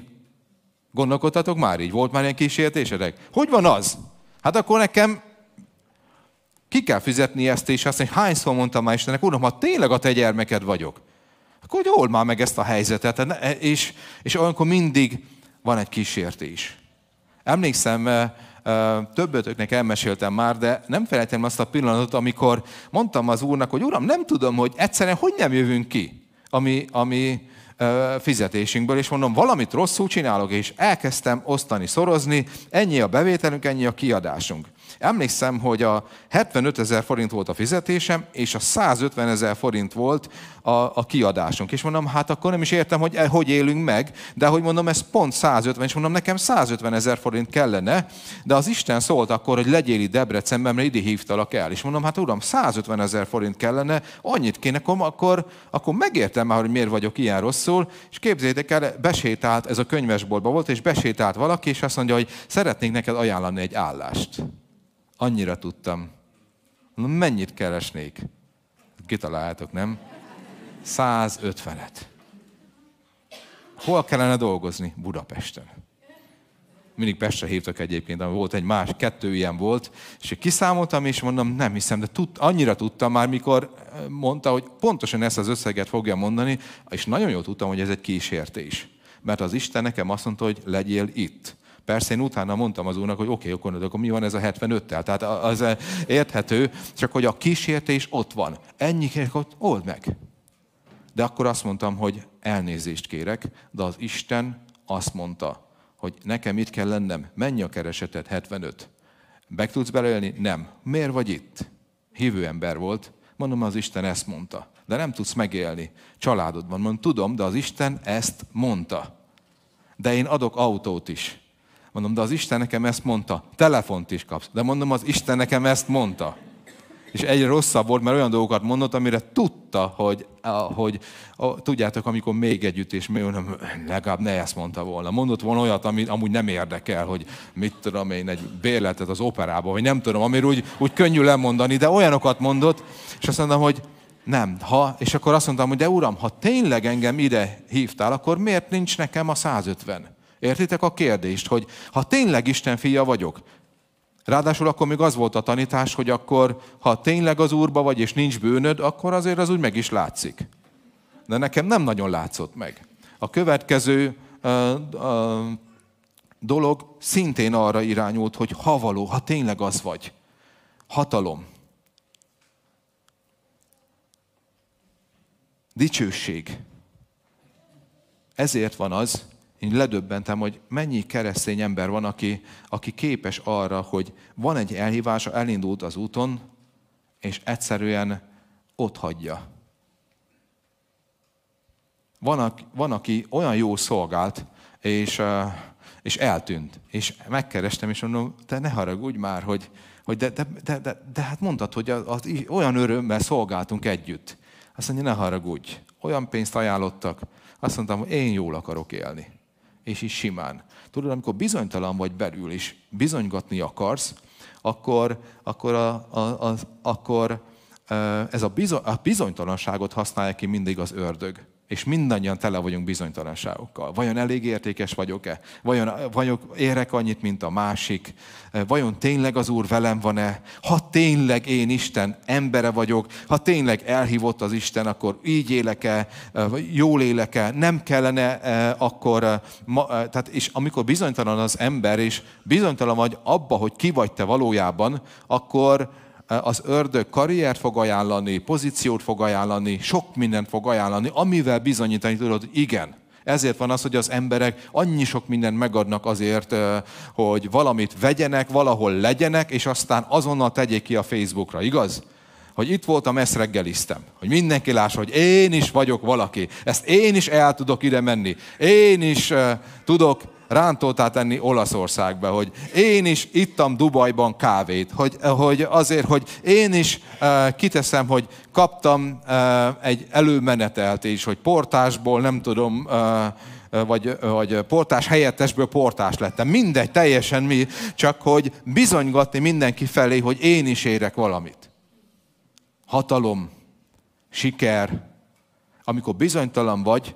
Gondolkodtatok már így? Volt már ilyen kísértésedek? Hogy van az? Hát akkor nekem ki kell fizetni ezt, és azt mondja, hányszor mondtam már Istennek, Uram, ha tényleg a te gyermeked vagyok, akkor hogy old már meg ezt a helyzetet. És, és olyankor mindig van egy kísértés. Emlékszem, többötöknek elmeséltem már, de nem felejtem azt a pillanatot, amikor mondtam az úrnak, hogy uram, nem tudom, hogy egyszerűen hogy nem jövünk ki, ami, ami fizetésünkből, és mondom, valamit rosszul csinálok, és elkezdtem osztani, szorozni, ennyi a bevételünk, ennyi a kiadásunk. Emlékszem, hogy a 75 ezer forint volt a fizetésem, és a 150 ezer forint volt a, a kiadásunk. És mondom, hát akkor nem is értem, hogy eh, hogy élünk meg, de hogy mondom, ez pont 150, és mondom, nekem 150 ezer forint kellene, de az Isten szólt akkor, hogy legyél itt Debrecenben, mert ide hívtalak el. És mondom, hát uram, 150 ezer forint kellene, annyit kéne, akkor, akkor megértem már, hogy miért vagyok ilyen rosszul, és képzétek el, besétált, ez a könyvesboltban volt, és besétált valaki, és azt mondja, hogy szeretnék neked ajánlani egy állást. Annyira tudtam. Mondom, mennyit keresnék? Kitaláljátok, nem? 150-et. Hol kellene dolgozni? Budapesten. mindig Pestre hívtak egyébként, ami volt egy más, kettő ilyen volt, és kiszámoltam, és mondom, nem hiszem, de tud, annyira tudtam már, mikor mondta, hogy pontosan ezt az összeget fogja mondani, és nagyon jól tudtam, hogy ez egy kísértés. Mert az Isten nekem azt mondta, hogy legyél itt. Persze én utána mondtam az úrnak, hogy oké, okay, akkor, akkor mi van ez a 75-tel? Tehát az érthető, csak hogy a kísértés ott van. Ennyi ott old meg. De akkor azt mondtam, hogy elnézést kérek, de az Isten azt mondta, hogy nekem itt kell lennem, mennyi a keresetet, 75. Meg tudsz belélni? Nem. Miért vagy itt? Hívő ember volt. Mondom, az Isten ezt mondta. De nem tudsz megélni. Családod van. Mondom, tudom, de az Isten ezt mondta. De én adok autót is. Mondom, de az Isten nekem ezt mondta. Telefont is kapsz. De mondom, az Isten nekem ezt mondta és egyre rosszabb volt, mert olyan dolgokat mondott, amire tudta, hogy, hogy tudjátok, amikor még együtt, és még nem, legalább ne ezt mondta volna. Mondott volna olyat, ami amúgy nem érdekel, hogy mit tudom én, egy bérletet az operába, vagy nem tudom, amiről úgy, úgy könnyű lemondani, de olyanokat mondott, és azt mondtam, hogy nem, ha, és akkor azt mondtam, hogy de uram, ha tényleg engem ide hívtál, akkor miért nincs nekem a 150? Értitek a kérdést, hogy ha tényleg Isten fia vagyok, Ráadásul akkor még az volt a tanítás, hogy akkor, ha tényleg az Úrba vagy, és nincs bűnöd, akkor azért az úgy meg is látszik. De nekem nem nagyon látszott meg. A következő uh, uh, dolog szintén arra irányult, hogy ha való, ha tényleg az vagy. Hatalom. Dicsőség. Ezért van az, én ledöbbentem, hogy mennyi keresztény ember van, aki, aki képes arra, hogy van egy elhívása, elindult az úton, és egyszerűen ott hagyja. Van, van, aki olyan jó szolgált, és, és eltűnt. És megkerestem, és mondom, te ne haragudj már, hogy, hogy de, de, de, de, de hát mondtad, hogy az, az, olyan örömmel szolgáltunk együtt. Azt mondja, ne haragudj, olyan pénzt ajánlottak. Azt mondtam, hogy én jól akarok élni és is simán. Tudod, amikor bizonytalan vagy belül, és bizonygatni akarsz, akkor, akkor, a, a, a, akkor ez a, bizony, a bizonytalanságot használja ki mindig az ördög és mindannyian tele vagyunk bizonytalanságokkal. Vajon elég értékes vagyok-e? Vajon vagyok, érek annyit, mint a másik? Vajon tényleg az Úr velem van-e? Ha tényleg én Isten embere vagyok, ha tényleg elhívott az Isten, akkor így élek-e, jól élek-e, nem kellene akkor, tehát, és amikor bizonytalan az ember, és bizonytalan vagy abba, hogy ki vagy te valójában, akkor az ördög karriert fog ajánlani, pozíciót fog ajánlani, sok mindent fog ajánlani, amivel bizonyítani tudod, hogy igen. Ezért van az, hogy az emberek annyi sok mindent megadnak azért, hogy valamit vegyenek, valahol legyenek, és aztán azonnal tegyék ki a Facebookra, igaz? Hogy itt voltam, ezt reggeliztem. Hogy mindenki lássa, hogy én is vagyok valaki. Ezt én is el tudok ide menni. Én is uh, tudok rántótát tenni Olaszországba, hogy én is ittam Dubajban kávét, hogy, hogy azért, hogy én is uh, kiteszem, hogy kaptam uh, egy előmenetelt is, hogy portásból, nem tudom, uh, vagy, vagy portás helyettesből portás lettem. Mindegy, teljesen mi, csak hogy bizonygatni mindenki felé, hogy én is érek valamit. Hatalom, siker, amikor bizonytalan vagy,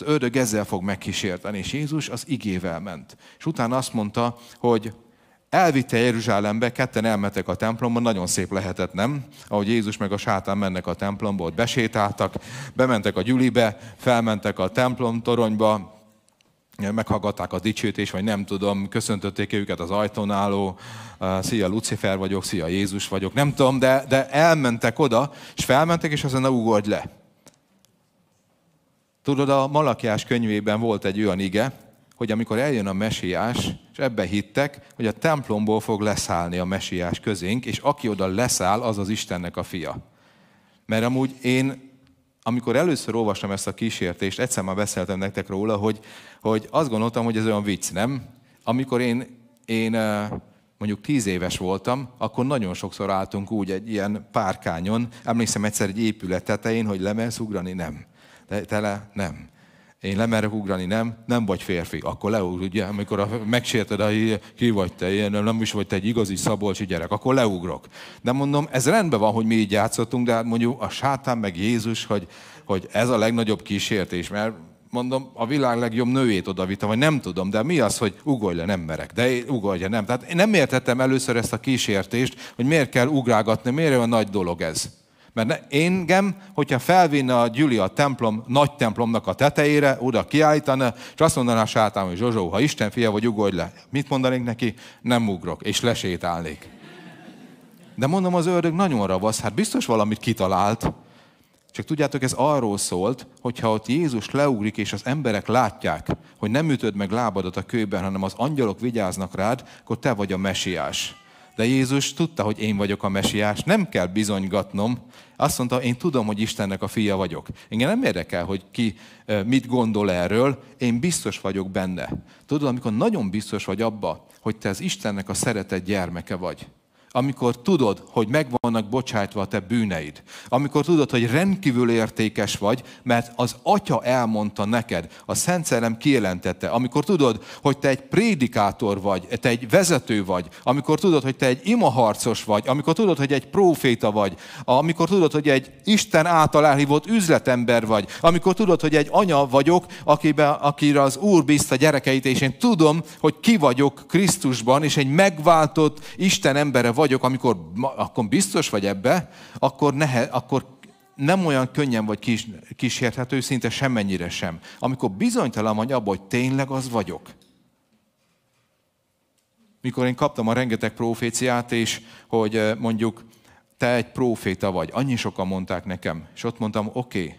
az ördög ezzel fog megkísérteni, és Jézus az igével ment. És utána azt mondta, hogy elvitte Jeruzsálembe, ketten elmentek a templomba, nagyon szép lehetett, nem? Ahogy Jézus meg a sátán mennek a templomba, ott besétáltak, bementek a gyülibe, felmentek a templom toronyba, meghallgatták a dicsőtés, vagy nem tudom, köszöntötték őket az ajtón álló, szia Lucifer vagyok, szia Jézus vagyok, nem tudom, de, de elmentek oda, és felmentek, és azon ne ugorj le. Tudod, a Malakiás könyvében volt egy olyan ige, hogy amikor eljön a mesiás, és ebbe hittek, hogy a templomból fog leszállni a mesiás közénk, és aki oda leszáll, az az Istennek a fia. Mert amúgy én, amikor először olvastam ezt a kísértést, egyszer már beszéltem nektek róla, hogy, hogy azt gondoltam, hogy ez olyan vicc, nem? Amikor én, én mondjuk tíz éves voltam, akkor nagyon sokszor álltunk úgy egy ilyen párkányon, emlékszem egyszer egy épület tetején, hogy lemelsz ugrani, nem te, tele, nem. Én lemerek ugrani, nem, nem vagy férfi. Akkor leugrj, ugye, amikor a, megsérted, hogy ki vagy te, ilyen, nem is vagy te egy igazi szabolcsi gyerek, akkor leugrok. De mondom, ez rendben van, hogy mi így játszottunk, de hát mondjuk a sátán meg Jézus, hogy, hogy ez a legnagyobb kísértés, mert mondom, a világ legjobb nőjét odavitte, vagy nem tudom, de mi az, hogy ugorj le, nem merek, de ugorj nem. Tehát én nem értettem először ezt a kísértést, hogy miért kell ugrálgatni, miért olyan nagy dolog ez. Mert engem, hogyha felvinne a Gyüli a templom, nagy templomnak a tetejére, oda kiállítana, és azt mondaná a sátán, hogy Zsozsó, ha Isten fia vagy, ugorj le. Mit mondanék neki? Nem ugrok, és lesétálnék. De mondom, az ördög nagyon ravasz, hát biztos valamit kitalált. Csak tudjátok, ez arról szólt, hogyha ott Jézus leugrik, és az emberek látják, hogy nem ütöd meg lábadat a kőben, hanem az angyalok vigyáznak rád, akkor te vagy a mesiás. De Jézus tudta, hogy én vagyok a mesiás, nem kell bizonygatnom. Azt mondta, én tudom, hogy Istennek a fia vagyok. Engem nem érdekel, hogy ki mit gondol erről, én biztos vagyok benne. Tudod, amikor nagyon biztos vagy abba, hogy te az Istennek a szeretett gyermeke vagy, amikor tudod, hogy meg vannak bocsájtva a te bűneid, amikor tudod, hogy rendkívül értékes vagy, mert az Atya elmondta neked, a Szent Szellem kijelentette, amikor tudod, hogy te egy prédikátor vagy, te egy vezető vagy, amikor tudod, hogy te egy imaharcos vagy, amikor tudod, hogy egy próféta vagy, amikor tudod, hogy egy Isten által elhívott üzletember vagy, amikor tudod, hogy egy anya vagyok, akibe, akire az Úr bízta gyerekeit, és én tudom, hogy ki vagyok Krisztusban, és egy megváltott Isten embere vagyok, amikor akkor biztos vagy ebbe, akkor, nehe, akkor nem olyan könnyen vagy kis, kísérthető, szinte semmennyire sem. Amikor bizonytalan vagy abban, hogy tényleg az vagyok. Mikor én kaptam a rengeteg proféciát, és hogy eh, mondjuk te egy proféta vagy, annyi sokan mondták nekem, és ott mondtam, oké, okay,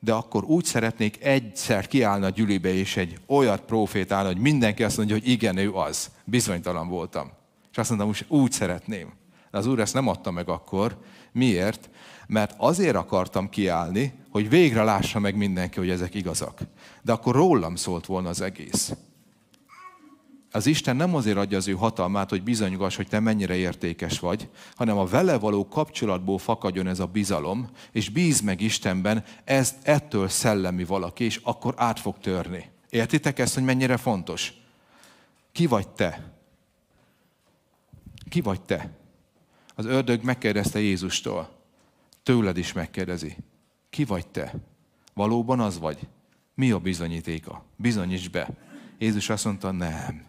de akkor úgy szeretnék egyszer kiállni a gyülibe, és egy olyat profétálni, hogy mindenki azt mondja, hogy igen, ő az. Bizonytalan voltam. És azt mondtam, úgy szeretném. De az Úr ezt nem adta meg akkor. Miért? Mert azért akartam kiállni, hogy végre lássa meg mindenki, hogy ezek igazak. De akkor rólam szólt volna az egész. Az Isten nem azért adja az ő hatalmát, hogy bizonygass, hogy te mennyire értékes vagy, hanem a vele való kapcsolatból fakadjon ez a bizalom, és bíz meg Istenben, ez ettől szellemi valaki, és akkor át fog törni. Értitek ezt, hogy mennyire fontos? Ki vagy te? Ki vagy te? Az ördög megkérdezte Jézustól. Tőled is megkérdezi. Ki vagy te? Valóban az vagy? Mi a bizonyítéka? Bizonyíts be. Jézus azt mondta, nem.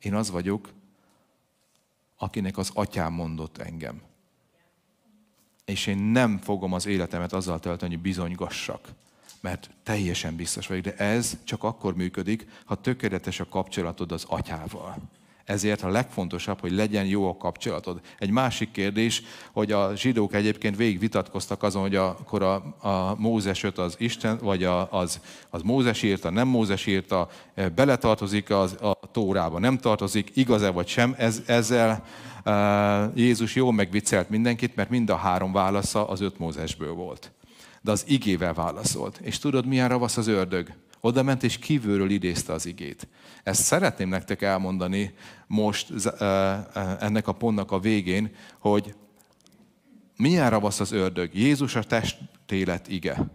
Én az vagyok, akinek az atyám mondott engem. És én nem fogom az életemet azzal tölteni, hogy bizonygassak. Mert teljesen biztos vagyok, de ez csak akkor működik, ha tökéletes a kapcsolatod az atyával. Ezért a legfontosabb, hogy legyen jó a kapcsolatod. Egy másik kérdés, hogy a zsidók egyébként végig vitatkoztak azon, hogy akkor a, a Mózes az Isten, vagy a, az, az Mózes írta, nem Mózes írta, e, beletartozik az, a Tórába, nem tartozik, igaz-e vagy sem. Ez, ezzel uh, Jézus jól megviccelt mindenkit, mert mind a három válasza az öt Mózesből volt. De az igével válaszolt. És tudod, milyen ravasz az ördög? Oda ment és kívülről idézte az igét. Ezt szeretném nektek elmondani most ennek a pontnak a végén, hogy milyen ravasz az ördög. Jézus a testélet ige,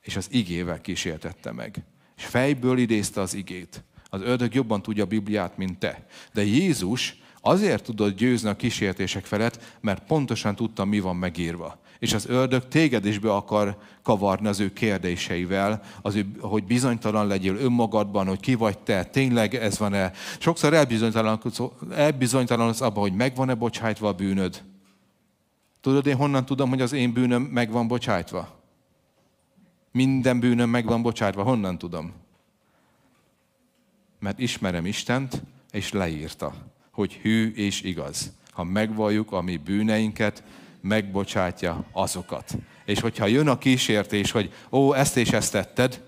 és az igével kísértette meg. És fejből idézte az igét. Az ördög jobban tudja a Bibliát, mint te. De Jézus azért tudott győzni a kísértések felett, mert pontosan tudta, mi van megírva és az ördög téged is be akar kavarni az ő kérdéseivel, az ő, hogy bizonytalan legyél önmagadban, hogy ki vagy te, tényleg ez van-e. Sokszor elbizonytalanodsz abban, hogy megvan-e bocsájtva a bűnöd. Tudod, én honnan tudom, hogy az én bűnöm meg van bocsájtva? Minden bűnöm meg van bocsájtva. Honnan tudom? Mert ismerem Istent, és leírta, hogy hű és igaz. Ha megvalljuk a mi bűneinket, megbocsátja azokat. És hogyha jön a kísértés, hogy ó, ezt és ezt tetted,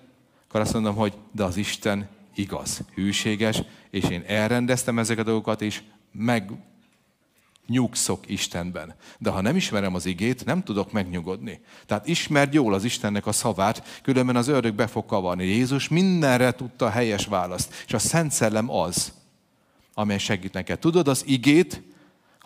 akkor azt mondom, hogy de az Isten igaz, hűséges, és én elrendeztem ezeket a dolgokat, és meg nyugszok Istenben. De ha nem ismerem az igét, nem tudok megnyugodni. Tehát ismerd jól az Istennek a szavát, különben az ördög be fog kavarni. Jézus mindenre tudta a helyes választ. És a Szent Szellem az, amely segít neked. Tudod, az igét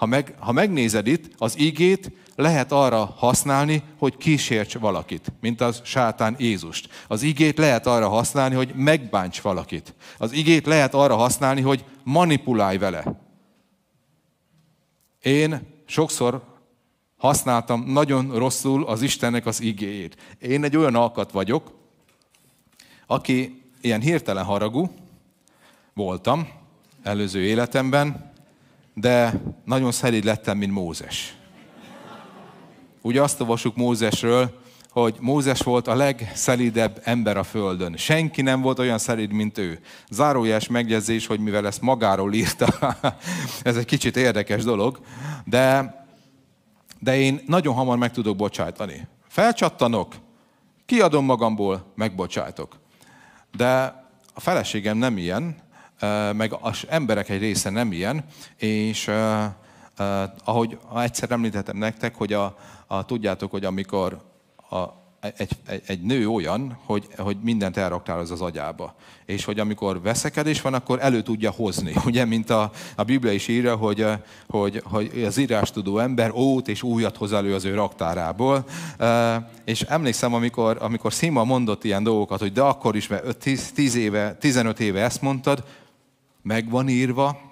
ha, meg, ha megnézed itt, az igét lehet arra használni, hogy kísérts valakit, mint az sátán Jézust. Az igét lehet arra használni, hogy megbánts valakit. Az igét lehet arra használni, hogy manipulálj vele. Én sokszor használtam nagyon rosszul az Istennek az igéjét. Én egy olyan alkat vagyok, aki ilyen hirtelen haragú voltam előző életemben, de nagyon szerid lettem, mint Mózes. Ugye azt olvasjuk Mózesről, hogy Mózes volt a legszelidebb ember a földön. Senki nem volt olyan szelid, mint ő. Zárójás megjegyzés, hogy mivel ezt magáról írta, ez egy kicsit érdekes dolog, de, de én nagyon hamar meg tudok bocsájtani. Felcsattanok, kiadom magamból, megbocsájtok. De a feleségem nem ilyen, meg az emberek egy része nem ilyen, és ahogy egyszer említettem nektek, hogy a, a, tudjátok, hogy amikor a, egy, egy, egy nő olyan, hogy, hogy mindent elraktál az agyába. És hogy amikor veszekedés van, akkor elő tudja hozni. Ugye, mint a, a Biblia is írja, hogy, hogy, hogy az írás tudó ember ót és újat hoz elő az ő raktárából. És emlékszem, amikor, amikor Szima mondott ilyen dolgokat, hogy de akkor is, mert 10, 10 éve, 15 éve ezt mondtad, meg van írva,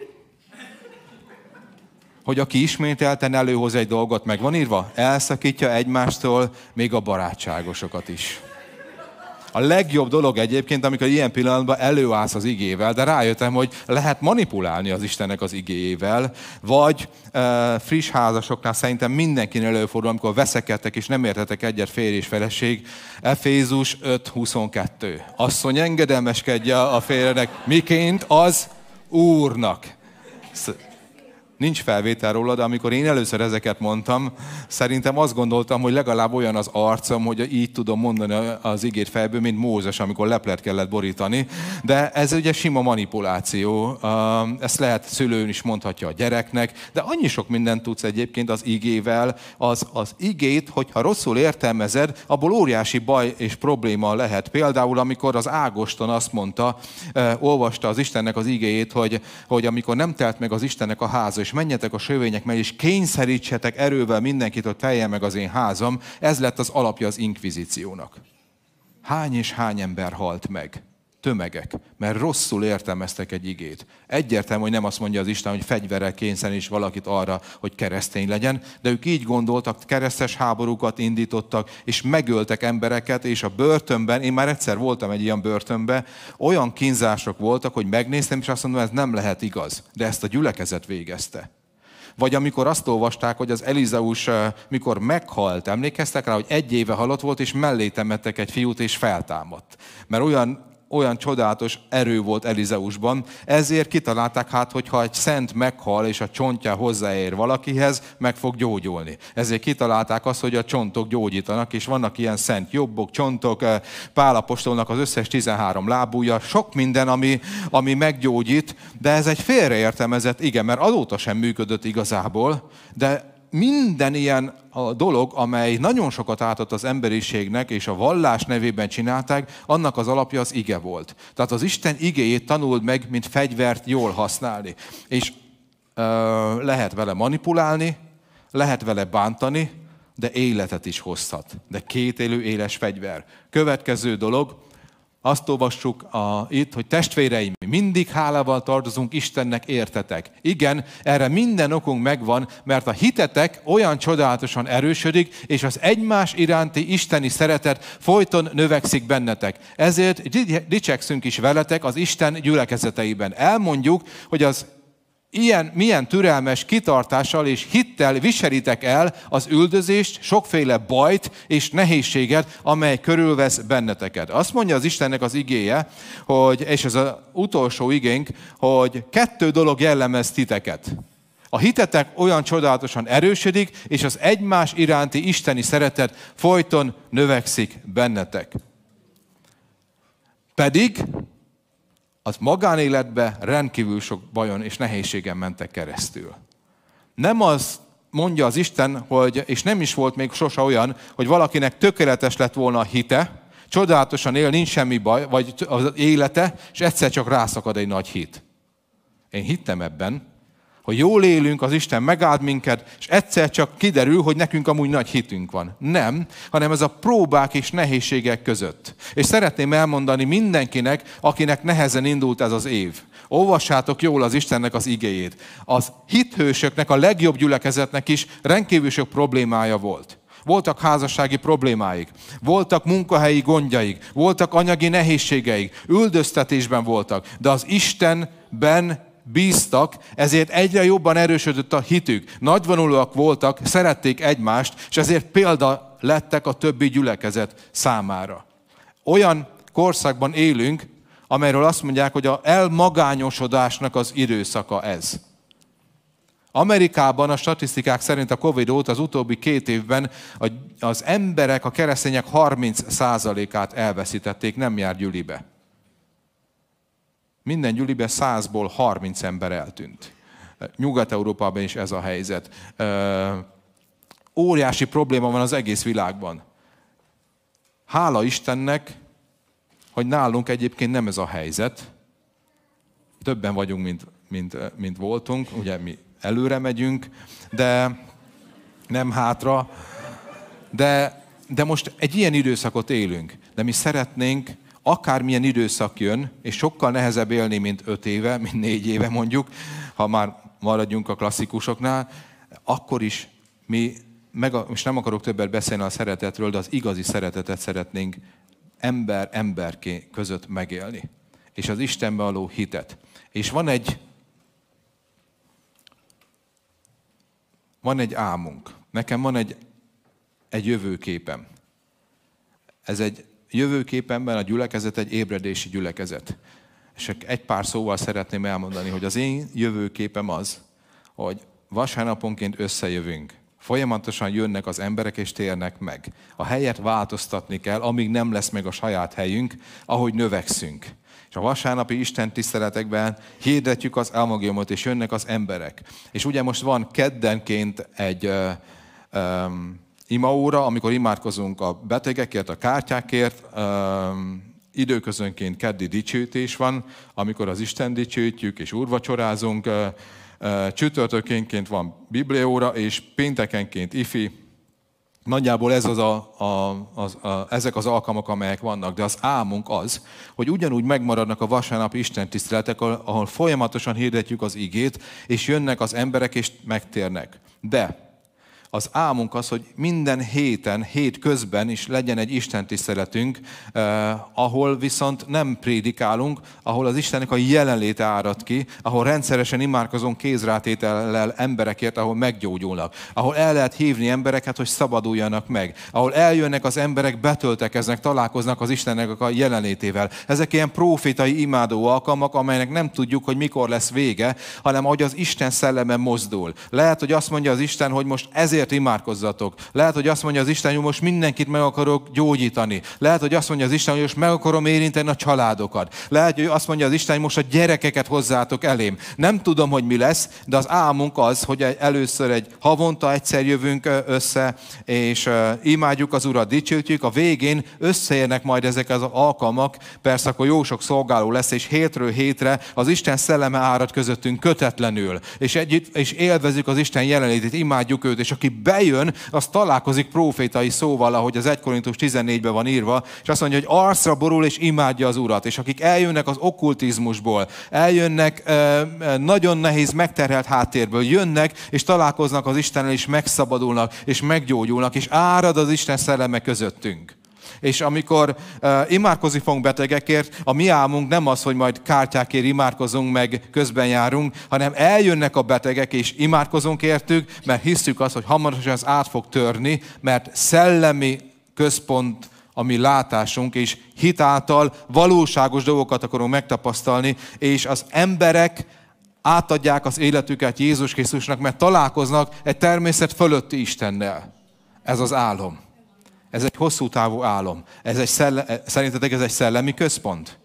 hogy aki ismételten előhoz egy dolgot, meg van írva, elszakítja egymástól még a barátságosokat is. A legjobb dolog egyébként, amikor ilyen pillanatban előállsz az igével, de rájöttem, hogy lehet manipulálni az Istennek az igével, vagy e, friss házasoknál szerintem mindenkinek előfordul, amikor veszekedtek és nem értetek egyet férj és feleség. Efézus 5.22. Asszony engedelmeskedje a férjnek, miként az Úrnak. Nincs felvétel róla, de amikor én először ezeket mondtam, szerintem azt gondoltam, hogy legalább olyan az arcom, hogy így tudom mondani az igét fejből, mint Mózes, amikor leplet kellett borítani. De ez ugye sima manipuláció. Ezt lehet szülőn is mondhatja a gyereknek, de annyi sok mindent tudsz egyébként az igével. Az, az igét, hogyha rosszul értelmezed, abból óriási baj és probléma lehet. Például, amikor az Ágoston azt mondta, olvasta az Istennek az igéjét, hogy, hogy amikor nem telt meg az Istennek a háza, és menjetek a sövények mellé, és kényszerítsetek erővel mindenkit, hogy teljen meg az én házam. Ez lett az alapja az inkvizíciónak. Hány és hány ember halt meg? Tömegek, mert rosszul értelmeztek egy igét. Egyértelmű, hogy nem azt mondja az Isten, hogy fegyverrel kényszeríts valakit arra, hogy keresztény legyen, de ők így gondoltak, keresztes háborúkat indítottak, és megöltek embereket, és a börtönben, én már egyszer voltam egy ilyen börtönben, olyan kínzások voltak, hogy megnéztem, és azt mondom, ez nem lehet igaz. De ezt a gyülekezet végezte. Vagy amikor azt olvasták, hogy az Elizeus, eh, mikor meghalt, emlékeztek rá, hogy egy éve halott volt, és mellé temettek egy fiút, és feltámadt. Mert olyan olyan csodálatos erő volt Elizeusban, ezért kitalálták hát, hogy ha egy szent meghal és a csontja hozzáér valakihez, meg fog gyógyulni. Ezért kitalálták azt, hogy a csontok gyógyítanak, és vannak ilyen szent jobbok, csontok, eh, Pálapostolnak az összes 13 lábúja, sok minden, ami, ami meggyógyít, de ez egy félreértelmezett, igen, mert azóta sem működött igazából, de minden ilyen a dolog, amely nagyon sokat átad az emberiségnek, és a vallás nevében csinálták, annak az alapja az ige volt. Tehát az Isten igéjét tanuld meg, mint fegyvert jól használni. És ö, lehet vele manipulálni, lehet vele bántani, de életet is hozhat. De két élő éles fegyver. Következő dolog, azt olvassuk a, itt, hogy testvéreim, mindig hálával tartozunk Istennek, értetek. Igen, erre minden okunk megvan, mert a hitetek olyan csodálatosan erősödik, és az egymás iránti isteni szeretet folyton növekszik bennetek. Ezért dicsekszünk is veletek az Isten gyülekezeteiben. Elmondjuk, hogy az ilyen, milyen türelmes kitartással és hittel viselitek el az üldözést, sokféle bajt és nehézséget, amely körülvesz benneteket. Azt mondja az Istennek az igéje, hogy, és ez az utolsó igénk, hogy kettő dolog jellemez titeket. A hitetek olyan csodálatosan erősödik, és az egymás iránti isteni szeretet folyton növekszik bennetek. Pedig az magánéletbe rendkívül sok bajon és nehézségen mentek keresztül. Nem az mondja az Isten, hogy, és nem is volt még sose olyan, hogy valakinek tökéletes lett volna a hite, csodálatosan él, nincs semmi baj, vagy az élete, és egyszer csak rászakad egy nagy hit. Én hittem ebben, hogy jól élünk, az Isten megáld minket, és egyszer csak kiderül, hogy nekünk amúgy nagy hitünk van. Nem, hanem ez a próbák és nehézségek között. És szeretném elmondani mindenkinek, akinek nehezen indult ez az év. Olvassátok jól az Istennek az igéjét. Az hithősöknek, a legjobb gyülekezetnek is rendkívül sok problémája volt. Voltak házassági problémáik, voltak munkahelyi gondjaik, voltak anyagi nehézségeik, üldöztetésben voltak, de az Istenben bíztak, ezért egyre jobban erősödött a hitük. Nagyvonulóak voltak, szerették egymást, és ezért példa lettek a többi gyülekezet számára. Olyan korszakban élünk, amelyről azt mondják, hogy a elmagányosodásnak az időszaka ez. Amerikában a statisztikák szerint a Covid óta az utóbbi két évben az emberek, a keresztények 30%-át elveszítették, nem jár gyülibe. Minden gyülibe 100-ból 30 ember eltűnt. Nyugat-Európában is ez a helyzet. Óriási probléma van az egész világban. Hála Istennek, hogy nálunk egyébként nem ez a helyzet. Többen vagyunk, mint, mint, mint voltunk, ugye mi előre megyünk, de nem hátra. De, de most egy ilyen időszakot élünk, de mi szeretnénk, akármilyen időszak jön, és sokkal nehezebb élni, mint öt éve, mint négy éve mondjuk, ha már maradjunk a klasszikusoknál, akkor is mi, meg most nem akarok többet beszélni a szeretetről, de az igazi szeretetet szeretnénk ember emberké között megélni. És az Istenbe való hitet. És van egy van egy álmunk. Nekem van egy, egy jövőképem. Ez egy jövőképemben a gyülekezet egy ébredési gyülekezet. És egy pár szóval szeretném elmondani, hogy az én jövőképem az, hogy vasárnaponként összejövünk. Folyamatosan jönnek az emberek és térnek meg. A helyet változtatni kell, amíg nem lesz meg a saját helyünk, ahogy növekszünk. És a vasárnapi Isten tiszteletekben hirdetjük az elmagiumot, és jönnek az emberek. És ugye most van keddenként egy uh, um, imaóra, amikor imádkozunk a betegekért, a kártyákért, időközönként keddi dicsőítés van, amikor az Isten dicsőítjük és úrvacsorázunk, csütörtökénként van biblióra, és péntekenként ifi, Nagyjából ez az a, a, az, a, ezek az alkalmak, amelyek vannak, de az álmunk az, hogy ugyanúgy megmaradnak a vasárnapi Isten tiszteletek, ahol folyamatosan hirdetjük az igét, és jönnek az emberek, és megtérnek. De az álmunk az, hogy minden héten, hét közben is legyen egy Isten tiszteletünk, eh, ahol viszont nem prédikálunk, ahol az Istennek a jelenléte árad ki, ahol rendszeresen imádkozunk kézrátétellel emberekért, ahol meggyógyulnak, ahol el lehet hívni embereket, hogy szabaduljanak meg, ahol eljönnek az emberek, betöltekeznek, találkoznak az Istennek a jelenlétével. Ezek ilyen profétai imádó alkalmak, amelynek nem tudjuk, hogy mikor lesz vége, hanem ahogy az Isten szelleme mozdul. Lehet, hogy azt mondja az Isten, hogy most ezért ezért imádkozzatok. Lehet, hogy azt mondja az Isten, hogy most mindenkit meg akarok gyógyítani. Lehet, hogy azt mondja az Isten, hogy most meg akarom érinteni a családokat. Lehet, hogy azt mondja az Isten, hogy most a gyerekeket hozzátok elém. Nem tudom, hogy mi lesz, de az álmunk az, hogy először egy havonta egyszer jövünk össze, és imádjuk az Urat, dicsőítjük, a végén összeérnek majd ezek az alkalmak, persze akkor jó sok szolgáló lesz, és hétről hétre az Isten szelleme árad közöttünk kötetlenül, és együtt, és élvezzük az Isten jelenlétét, imádjuk őt, és aki bejön, az találkozik profétai szóval, ahogy az 1 Korintus 14-ben van írva, és azt mondja, hogy arcra borul és imádja az Urat. És akik eljönnek az okkultizmusból, eljönnek nagyon nehéz, megterhelt háttérből, jönnek és találkoznak az Istennel, és megszabadulnak, és meggyógyulnak, és árad az Isten szelleme közöttünk. És amikor uh, imádkozni fogunk betegekért, a mi álmunk nem az, hogy majd kártyákért imádkozunk, meg közben járunk, hanem eljönnek a betegek, és imádkozunk értük, mert hiszük azt, hogy hamarosan az át fog törni, mert szellemi központ a mi látásunk, és hitáltal valóságos dolgokat akarunk megtapasztalni, és az emberek átadják az életüket Jézus Krisztusnak, mert találkoznak egy természet fölötti Istennel. Ez az álom. Ez egy hosszú távú álom. Ez egy szelle, szerintetek ez egy szellemi központ?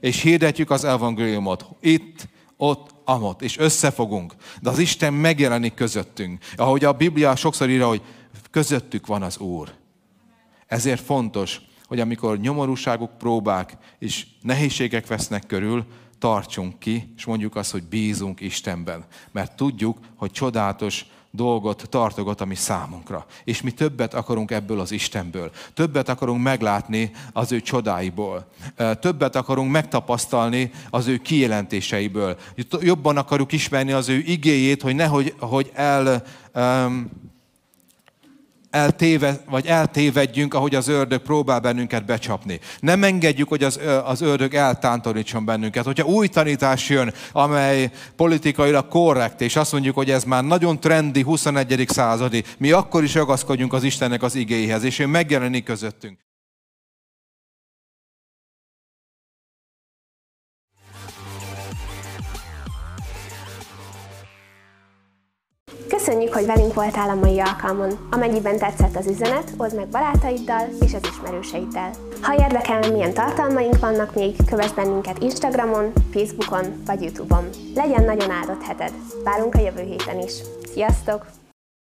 És hirdetjük az evangéliumot. Itt, ott, amott, és összefogunk. De az Isten megjelenik közöttünk. Ahogy a Biblia sokszor írja, hogy közöttük van az Úr. Ezért fontos, hogy amikor nyomorúságok, próbák és nehézségek vesznek körül, tartsunk ki, és mondjuk azt, hogy bízunk Istenben. Mert tudjuk, hogy csodálatos dolgot tartogat, ami számunkra. És mi többet akarunk ebből az Istenből. Többet akarunk meglátni az ő csodáiból. Többet akarunk megtapasztalni az ő kijelentéseiből. Jobban akarjuk ismerni az ő igéjét, hogy nehogy hogy el... Um, eltéve, vagy eltévedjünk, ahogy az ördög próbál bennünket becsapni. Nem engedjük, hogy az, az ördög eltántorítson bennünket. Hogyha új tanítás jön, amely politikailag korrekt, és azt mondjuk, hogy ez már nagyon trendi, 21. századi, mi akkor is ragaszkodjunk az Istennek az igéhez, és ő megjelenik közöttünk. Köszönjük, hogy velünk voltál a mai alkalmon. Amennyiben tetszett az üzenet, oszd meg barátaiddal és az ismerőseiddel. Ha érdekelne, milyen tartalmaink vannak még, kövess bennünket Instagramon, Facebookon vagy Youtube-on. Legyen nagyon áldott heted! Várunk a jövő héten is. Sziasztok!